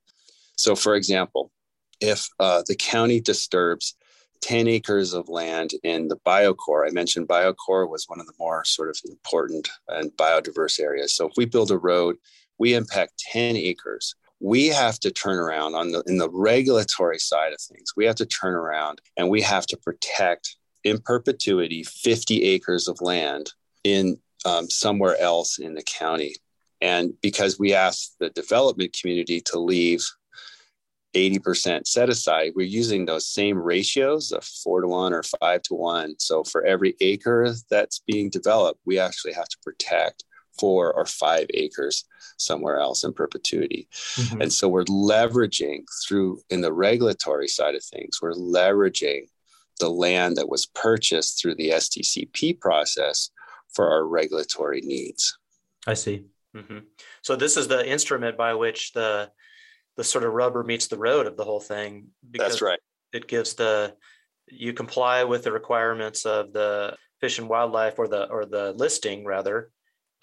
So, for example, if uh, the county disturbs 10 acres of land in the biocore. I mentioned biocore was one of the more sort of important and biodiverse areas. So if we build a road, we impact 10 acres. We have to turn around on the in the regulatory side of things. We have to turn around and we have to protect in perpetuity 50 acres of land in um, somewhere else in the county. And because we asked the development community to leave 80% set aside, we're using those same ratios of four to one or five to one. So for every acre that's being developed, we actually have to protect four or five acres somewhere else in perpetuity. Mm-hmm. And so we're leveraging through in the regulatory side of things, we're leveraging the land that was purchased through the SDCP process for our regulatory needs. I see. Mm-hmm. So this is the instrument by which the the sort of rubber meets the road of the whole thing. Because That's right. It gives the you comply with the requirements of the fish and wildlife or the or the listing rather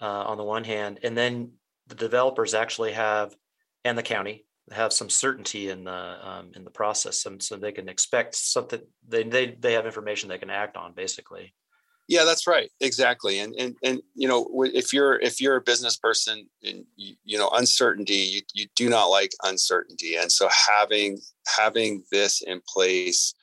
uh, on the one hand and then the developers actually have and the county have some certainty in the um, in the process and so they can expect something they, they they have information they can act on basically yeah that's right exactly and and and you know if you're if you're a business person and you, you know uncertainty you, you do not like uncertainty and so having having this in place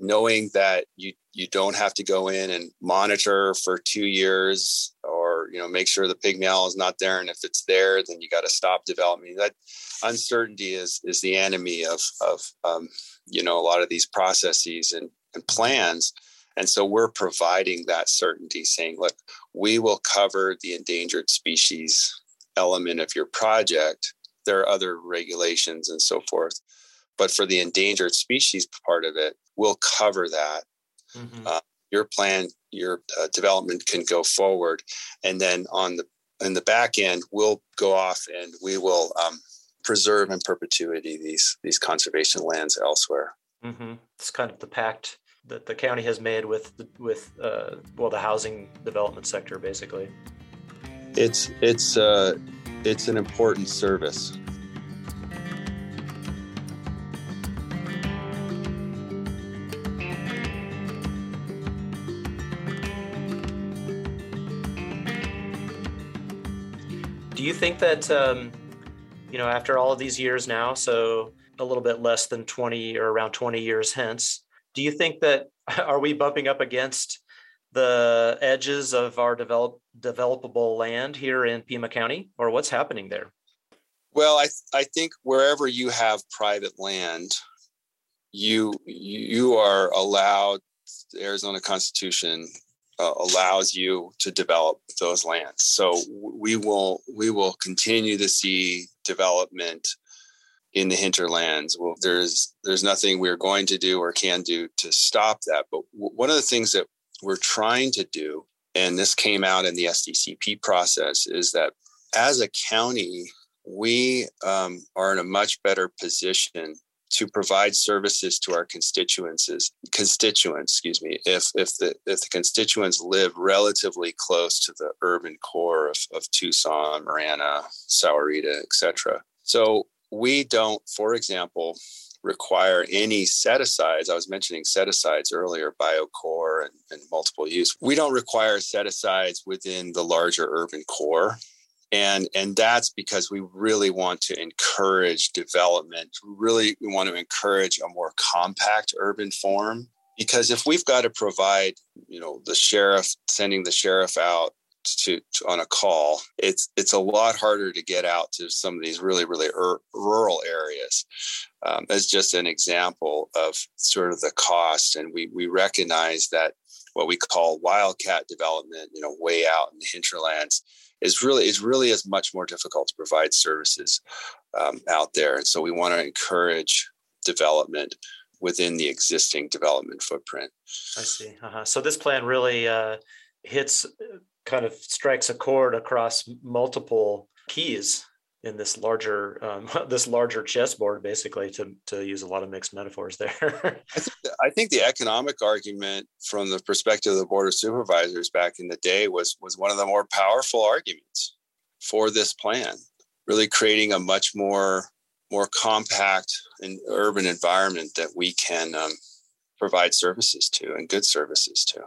knowing that you you don't have to go in and monitor for two years or you know make sure the pygmy is not there and if it's there then you got to stop development that uncertainty is is the enemy of of um, you know a lot of these processes and, and plans and so we're providing that certainty saying look we will cover the endangered species element of your project there are other regulations and so forth but for the endangered species part of it we'll cover that. Mm-hmm. Uh, your plan, your uh, development can go forward, and then on the in the back end, we'll go off and we will um, preserve in perpetuity these these conservation lands elsewhere. Mm-hmm. It's kind of the pact that the county has made with with uh, well the housing development sector, basically. It's it's uh, it's an important service. do you think that um, you know after all of these years now so a little bit less than 20 or around 20 years hence do you think that are we bumping up against the edges of our develop, developable land here in Pima County or what's happening there? Well, I, I think wherever you have private land, you you are allowed the Arizona Constitution uh, allows you to develop those lands. So we will we will continue to see development in the hinterlands. Well, there's there's nothing we're going to do or can do to stop that. But w- one of the things that we're trying to do, and this came out in the SDCP process, is that as a county, we um, are in a much better position to provide services to our constituents constituents excuse me if if the if the constituents live relatively close to the urban core of, of tucson marana sahuarita etc so we don't for example require any set asides. I was mentioning set asides earlier biocore and, and multiple use. We don't require set asides within the larger urban core. And and that's because we really want to encourage development. Really we want to encourage a more compact urban form. Because if we've got to provide you know the sheriff sending the sheriff out to, to, on a call it's it's a lot harder to get out to some of these really really ur- rural areas um, as just an example of sort of the cost and we we recognize that what we call wildcat development you know way out in the hinterlands is really is really as much more difficult to provide services um, out there. And so we want to encourage development within the existing development footprint. I see. Uh-huh. So this plan really uh, hits, kind of strikes a chord across multiple keys in this larger um, this larger chessboard basically to to use a lot of mixed metaphors there. I, think the, I, think the, economic argument from the perspective of the board of supervisors back in the day was was one of the more powerful arguments for this plan really creating a much more more compact and urban environment that we can um, provide services to and good services to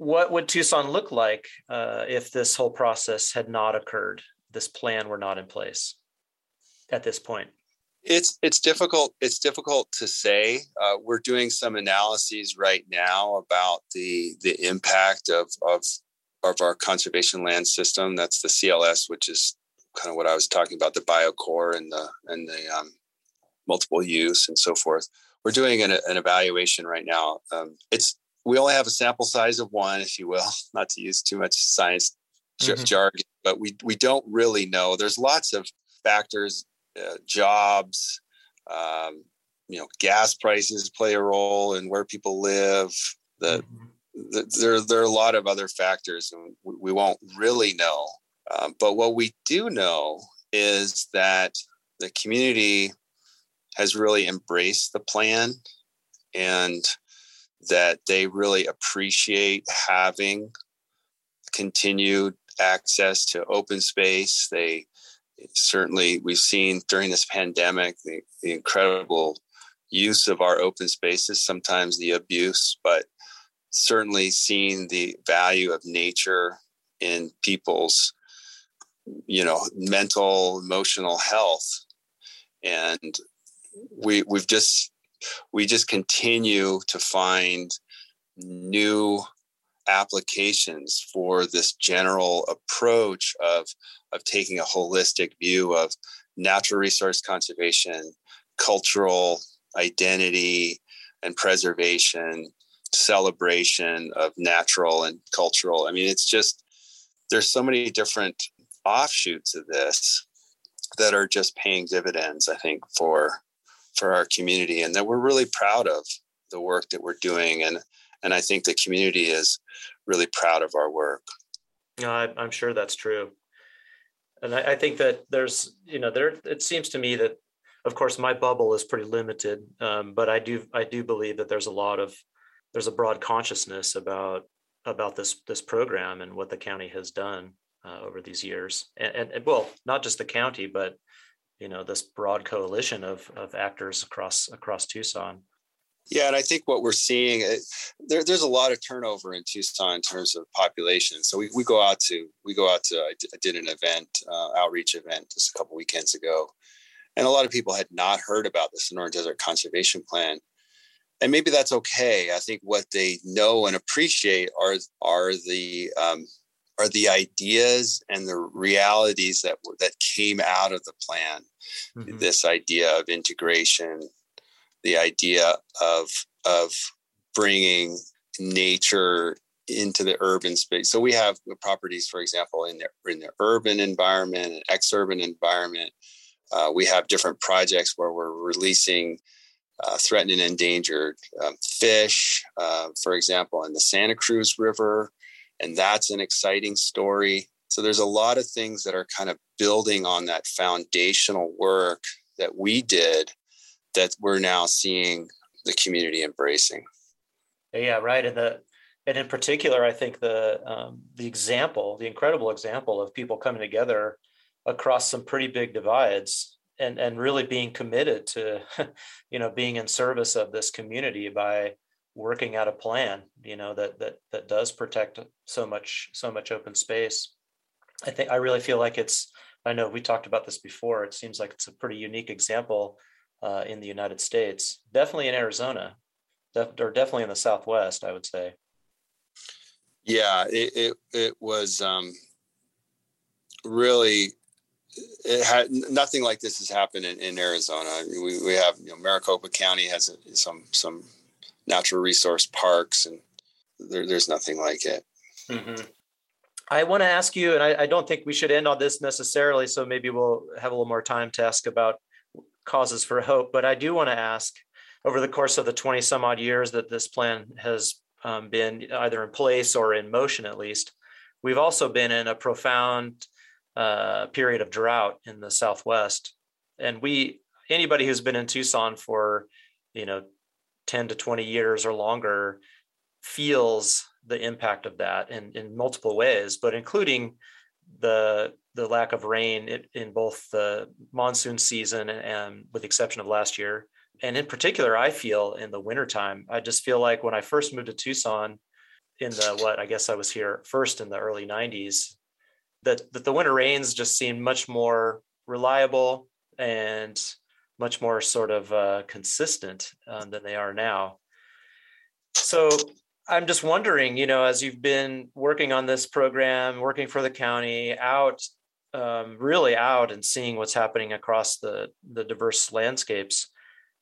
what would tucson look like uh, if this whole process had not occurred this plan were not in place at this point? It's it's difficult. It's difficult to say. Uh, we're doing some analyses right now about the the impact of of of our conservation land system. That's the CLS, which is kind of what I was talking about, the biocore and the and the um, multiple use and so forth. We're doing an, an evaluation right now. Um, it's we only have a sample size of one, if you will, not to use too much science mm-hmm. jargon, but we we don't really know. There's lots of factors, uh, jobs, um, you know, gas prices play a role in where people live. The, mm-hmm. the there there are a lot of other factors, and we, we won't really know. Um, but what we do know is that the community has really embraced the plan, and that they really appreciate having continued access to open space. They certainly, we've seen during this pandemic the, the incredible use of our open spaces, sometimes the abuse, but certainly seeing the value of nature in people's you know mental emotional health and we we've just we just continue to find new applications for this general approach of of taking a holistic view of natural resource conservation cultural identity and preservation celebration of natural and cultural. I mean it's just there's so many different offshoots of this that are just paying dividends i think for for our community and that we're really proud of the work that we're doing. And and i think the community is really proud of our work. No I, i'm sure that's true. And I, I think that there's you know there it seems to me that of course my bubble is pretty limited um, but i do i do believe that there's a lot of there's a broad consciousness about about this this program and what the county has done uh, over these years. And, and, and, well not just the county but you know this broad coalition of of actors across across tucson yeah and i think what we're seeing there, there's a lot of turnover in tucson in terms of population so we, we go out to we go out to i did an event uh, outreach event just a couple weekends ago and a lot of people had not heard about the Sonoran Desert Conservation Plan. And maybe that's okay. I think what they know and appreciate are are the um, are the ideas and the realities that that came out of the plan. Mm-hmm. This idea of integration, the idea of of bringing nature into the urban space. So we have properties, for example, in the in the urban environment, and ex-urban environment uh, we have different projects where we're releasing uh, threatened and endangered um, fish, uh, for example, in the Santa Cruz River. And that's an exciting story. So there's a lot of things that are kind of building on that foundational work that we did that we're now seeing the community embracing. Yeah, right. And the and in particular, I think the um, the example, the incredible example of people coming together across some pretty big divides and and really being committed to you know being in service of this community by working out a plan you know that that that does protect so much so much open space i think i really feel like it's i know we talked about this before it seems like it's a pretty unique example uh, in the united states definitely in arizona def- or definitely in the southwest i would say yeah it it, it was um really it had nothing like this has happened in, in Arizona. We, we have, you know, Maricopa County has some, some natural resource parks and there, there's nothing like it. Mm-hmm. I want to ask you, and I, I, don't think we should end on this necessarily. So maybe we'll have a little more time to ask about causes for hope. But I do want to ask over the course of the 20 some odd years that this plan has um, been either in place or in motion, at least, we've also been in a profound uh, period of drought in the Southwest. And we, anybody who's been in Tucson for, you know, 10 to 20 years or longer feels the impact of that in, in multiple ways, but including the the lack of rain in, both the monsoon season and, and with the exception of last year. And in particular, I feel in the wintertime, I just feel like when I first moved to Tucson in the what I guess I was here first in the early 90s, that, that the winter rains just seemed much more reliable and much more sort of uh, consistent um, than they are now. So I'm just wondering, you know, as you've been working on this program, working for the county, out um, really out and seeing what's happening across the the diverse landscapes.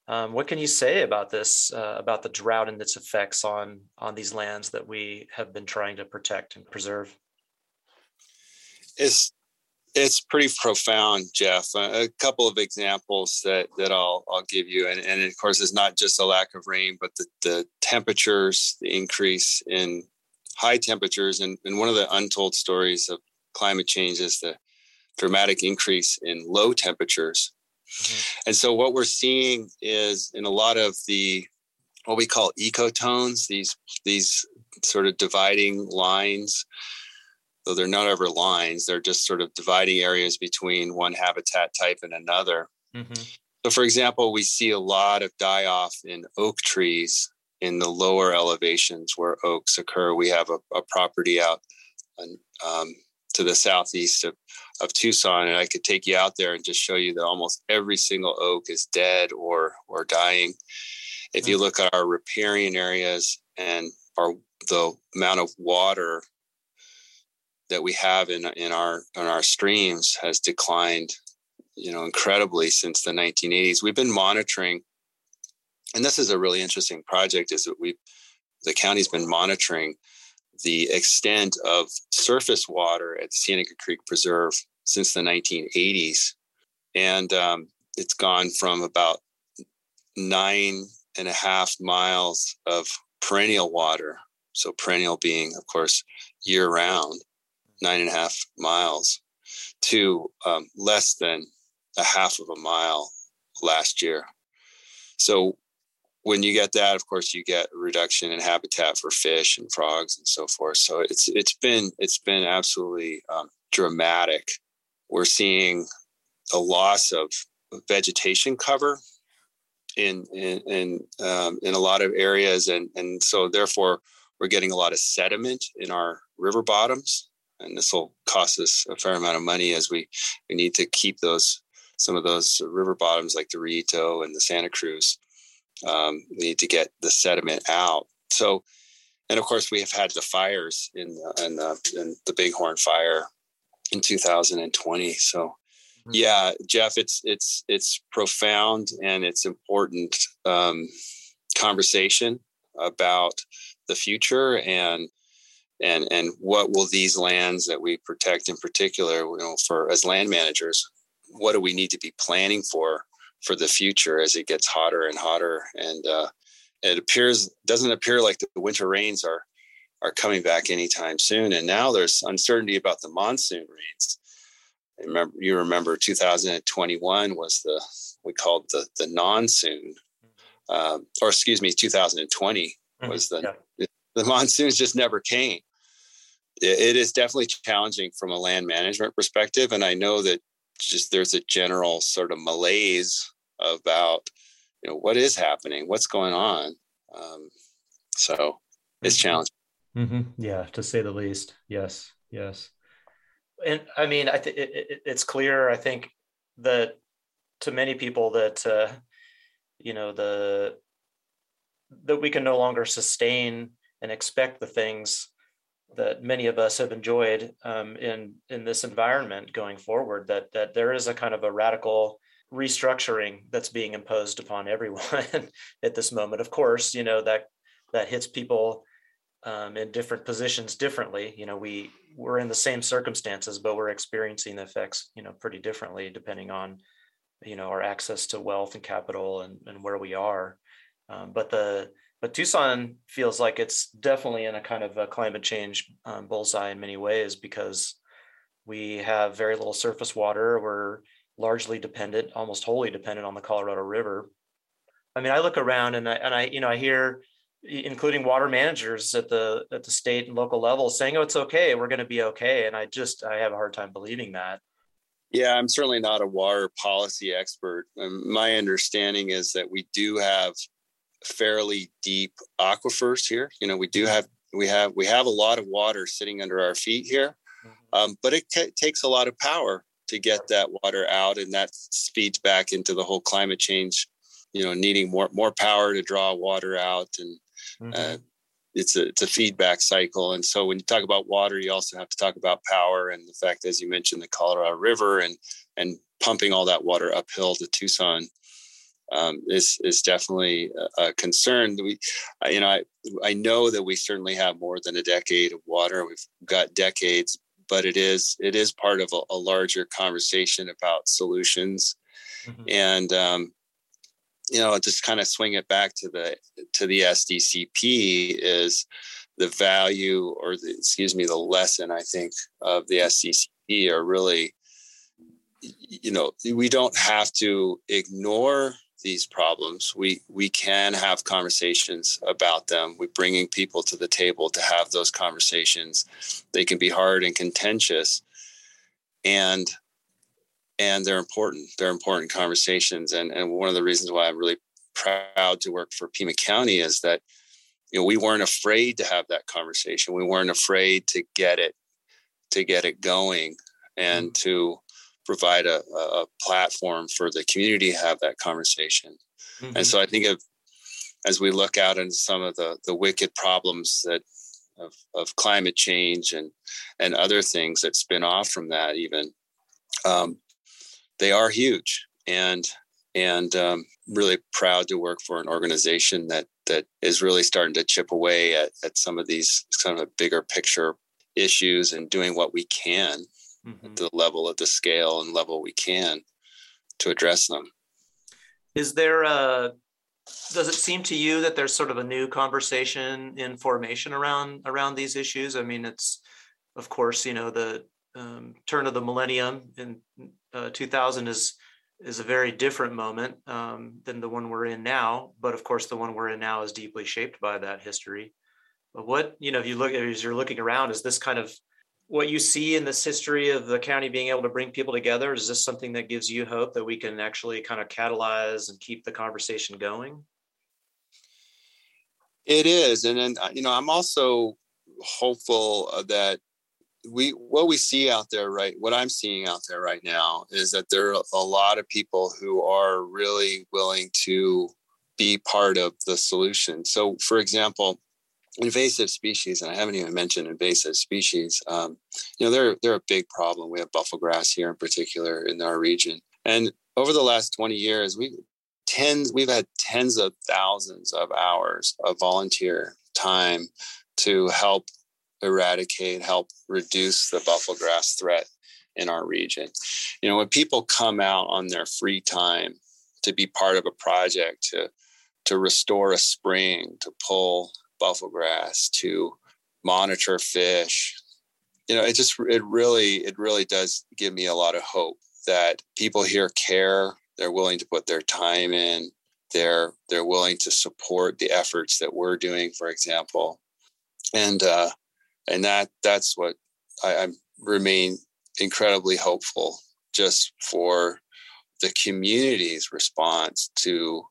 Um, what can you say about this, uh, about the drought and its effects on on these lands that we have been trying to protect and preserve? it's it's pretty profound, Jeff. A, couple of examples that that I'll I'll give you, and and of course, it's not just a lack of rain, but the the temperatures, the increase in high temperatures, and and one of the untold stories of climate change is the dramatic increase in low temperatures. Mm-hmm. And so, what we're seeing is in a lot of the what we call ecotones, these these sort of dividing lines. Though they're not ever lines, they're just sort of dividing areas between one habitat type and another. Mm-hmm. So, for example, we see a lot of die off in oak trees in the lower elevations where oaks occur. We have a, a property out um, to the southeast of, of Tucson, and I could take you out there and just show you that almost every single oak is dead or or dying. If you mm. look at our riparian areas and our the amount of water that we have in in our in our streams has declined, you know, incredibly since the 1980s. We've been monitoring, and this is a really interesting project. Is that we the county's been monitoring the extent of surface water at Cienega Creek Preserve since the 1980s. And um, it's gone from about nine and a half miles of perennial water. So, perennial being, of course, year round, nine and a half miles, to um, less than a half of a mile last year. So, when you get that, of course, you get reduction in habitat for fish and frogs and so forth. So it's it's been it's been absolutely um, dramatic. We're seeing a loss of vegetation cover in in in, um, in a lot of areas, and and so therefore we're getting a lot of sediment in our river bottoms, and this will cost us a fair amount of money as we we need to keep those some of those river bottoms like the Rillito and the Santa Cruz um, we need to get the sediment out. So, and of course, we have had the fires in the, in the, in the Bighorn fire in 2020. So, mm-hmm. yeah, Jeff, it's it's it's profound and it's important um, conversation about the future and and and what will these lands that we protect in particular, you know, for as land managers, what do we need to be planning for for the future as it gets hotter and hotter. And uh, it appears doesn't appear like the winter rains are are coming back anytime soon. And now there's uncertainty about the monsoon rains. remember, you remember 2021 was the we called the the non-soon, um, or excuse me, 2020 mm-hmm. was the yeah. the monsoons just never came. It, is definitely challenging from a land management perspective, and I know that just there's a general sort of malaise about you know what is happening what's going on um, so it's mm-hmm. challenging mm-hmm. yeah to say the least yes yes and i mean i think it, it, it's clear i think that to many people that uh, you know the that we can no longer sustain and expect the things that many of us have enjoyed um, in in this environment going forward. That that there is a kind of a radical restructuring that's being imposed upon everyone at this moment. Of course, you know that that hits people um, in different positions differently. You know, we we're in the same circumstances, but we're experiencing the effects, you know, pretty differently depending on, you know, our access to wealth and capital and, and where we are. Um, but the but Tucson feels like it's definitely in a kind of a climate change um, bullseye in many ways because we have very little surface water. We're largely dependent, almost wholly dependent on the Colorado River. I mean, I look around and I, and I, you know, I hear, including water managers at the at the state and local level, saying, "Oh, it's okay, we're going to be okay," and I just I have a hard time believing that. Yeah, I'm certainly not a water policy expert. My understanding is that we do have fairly deep aquifers here. You know, we do have we have we have a lot of water sitting under our feet here, mm-hmm. um, but it t- takes a lot of power to get that water out, and that feeds back into the whole climate change. You know, needing more more power to draw water out, and mm-hmm. uh, it's a it's a feedback cycle. And so when you talk about water, you also have to talk about power and the fact, as you mentioned, the Colorado River and and pumping all that water uphill to Tucson um, is is definitely a, concern. We, you know, I I know that we certainly have more than a decade of water. We've got decades, but it is it is part of a, a larger conversation about solutions, mm-hmm. and um, you know, just kind of swing it back to the to the SDCP is the value or the excuse me the lesson I think of the SDCP are really you know we don't have to ignore these problems. We we can have conversations about them. We're bringing people to the table to have those conversations. They can be hard and contentious, and and they're important. They're important conversations. And and one of the reasons why I'm really proud to work for Pima County is that you know we weren't afraid to have that conversation. We weren't afraid to get it to get it going and to provide a, a platform for the community to have that conversation. Mm-hmm. And so I think of as we look out into some of the the wicked problems that of, of climate change and and other things that spin off from that even um, they are huge and and um, really proud to work for an organization that that is really starting to chip away at, at some of these kind of bigger picture issues and doing what we can mm-hmm. the level of the scale and level we can to address them. Is there a does it seem to you that there's sort of a new conversation in formation around around these issues? I mean, it's of course you know the um, turn of the millennium in uh, 2000 is is a very different moment um, than the one we're in now. But of course, the one we're in now is deeply shaped by that history. But what you know, if you look as you're looking around, is this kind of what you see in this history of the county being able to bring people together is this something that gives you hope that we can actually kind of catalyze and keep the conversation going? It is and then you know i'm also hopeful that we what we see out there right what i'm seeing out there right now is that there are a lot of people who are really willing to be part of the solution. So for example invasive species, and I haven't even mentioned invasive species. Um, you know, they're they're a big problem. We have buffelgrass here in particular in our region, and over the last twenty years, we tens we've had tens of thousands of hours of volunteer time to help eradicate, help reduce the buffelgrass threat in our region. You know, when people come out on their free time to be part of a project to to restore a spring, to pull buffelgrass to monitor fish. You know it just it really it really does give me a lot of hope that people here care they're willing to put their time in they're they're willing to support the efforts that we're doing for example. And uh and that that's what i, I remain incredibly hopeful just for the community's response to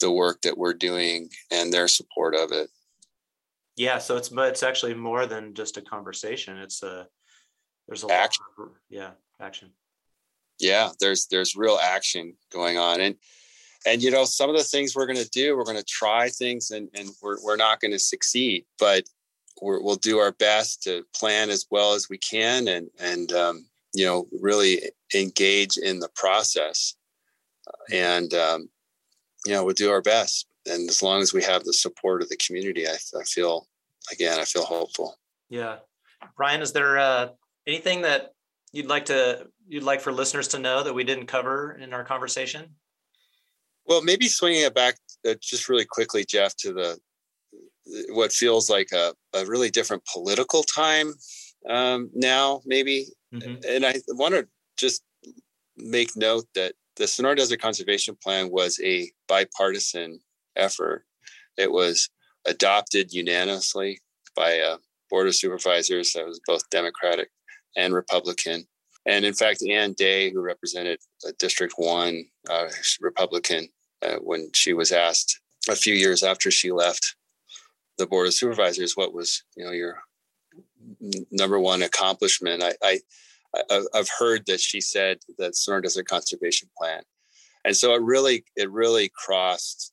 the work that we're doing and their support of it yeah so it's but it's actually more than just a conversation. It's a there's a action. of, yeah action. Yeah there's there's real action going on. And and you know some of the things we're going to do we're going to try things and and we're, we're not going to succeed but we will do our best to plan as well as we can and and um, you know really engage in the process. And um, you know we'll do our best and as long as we have the support of the community, I, I feel again, I feel hopeful. Yeah, Brian, is there uh, anything that you'd like to you'd like for listeners to know that we didn't cover in our conversation? Well, maybe swinging it back uh, just really quickly, Jeff, to the what feels like a, a really different political time um, now, maybe. Mm-hmm. And I want to just make note that the Sonoran Desert Conservation Plan was a bipartisan effort. It was adopted unanimously by a board of supervisors that was both Democratic and Republican. And in fact, Ann Day, who represented District 1, uh, Republican, uh, when she was asked a few years after she left the board of supervisors, what was you know your number one accomplishment? I, I I've heard that she said that Sonoran Desert Conservation Plan, and so it really it really crossed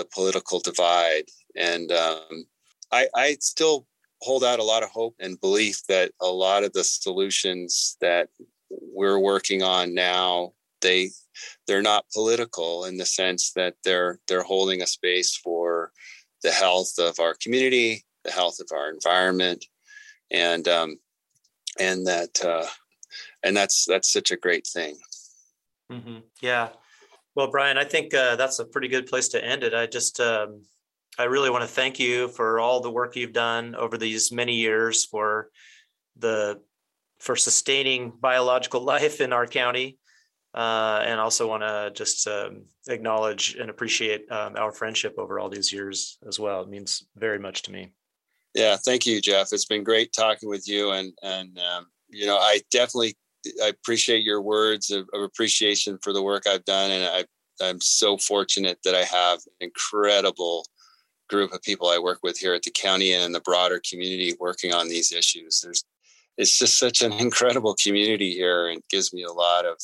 the political divide. And um, I, I still hold out a lot of hope and belief that a lot of the solutions that we're working on now they they're not political in the sense that they're they're holding a space for the health of our community the health of our environment and um and that uh and that's that's such a great thing mm-hmm. yeah well, Brian, I think uh, that's a pretty good place to end it. I just, um, I really want to thank you for all the work you've done over these many years for the for sustaining biological life in our county, Uh, and also want to just um, acknowledge and appreciate um, our friendship over all these years as well. It means very much to me. Yeah, thank you, Jeff. It's been great talking with you, and and um, you know, I definitely I appreciate your words of, of, appreciation for the work I've done, and I I'm so fortunate that I have an incredible group of people I work with here at the county and in the broader community working on these issues. There's it's just such an incredible community here, and gives me a lot of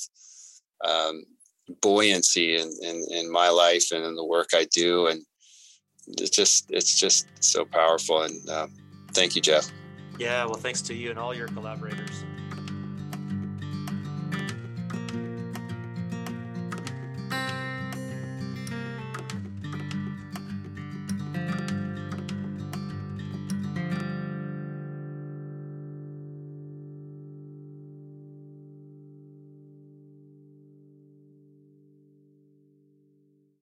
um, buoyancy in, in in my life and in the work I do, and it's just it's just so powerful. And um, thank you, Jeff. Yeah, well, thanks to you and all your collaborators.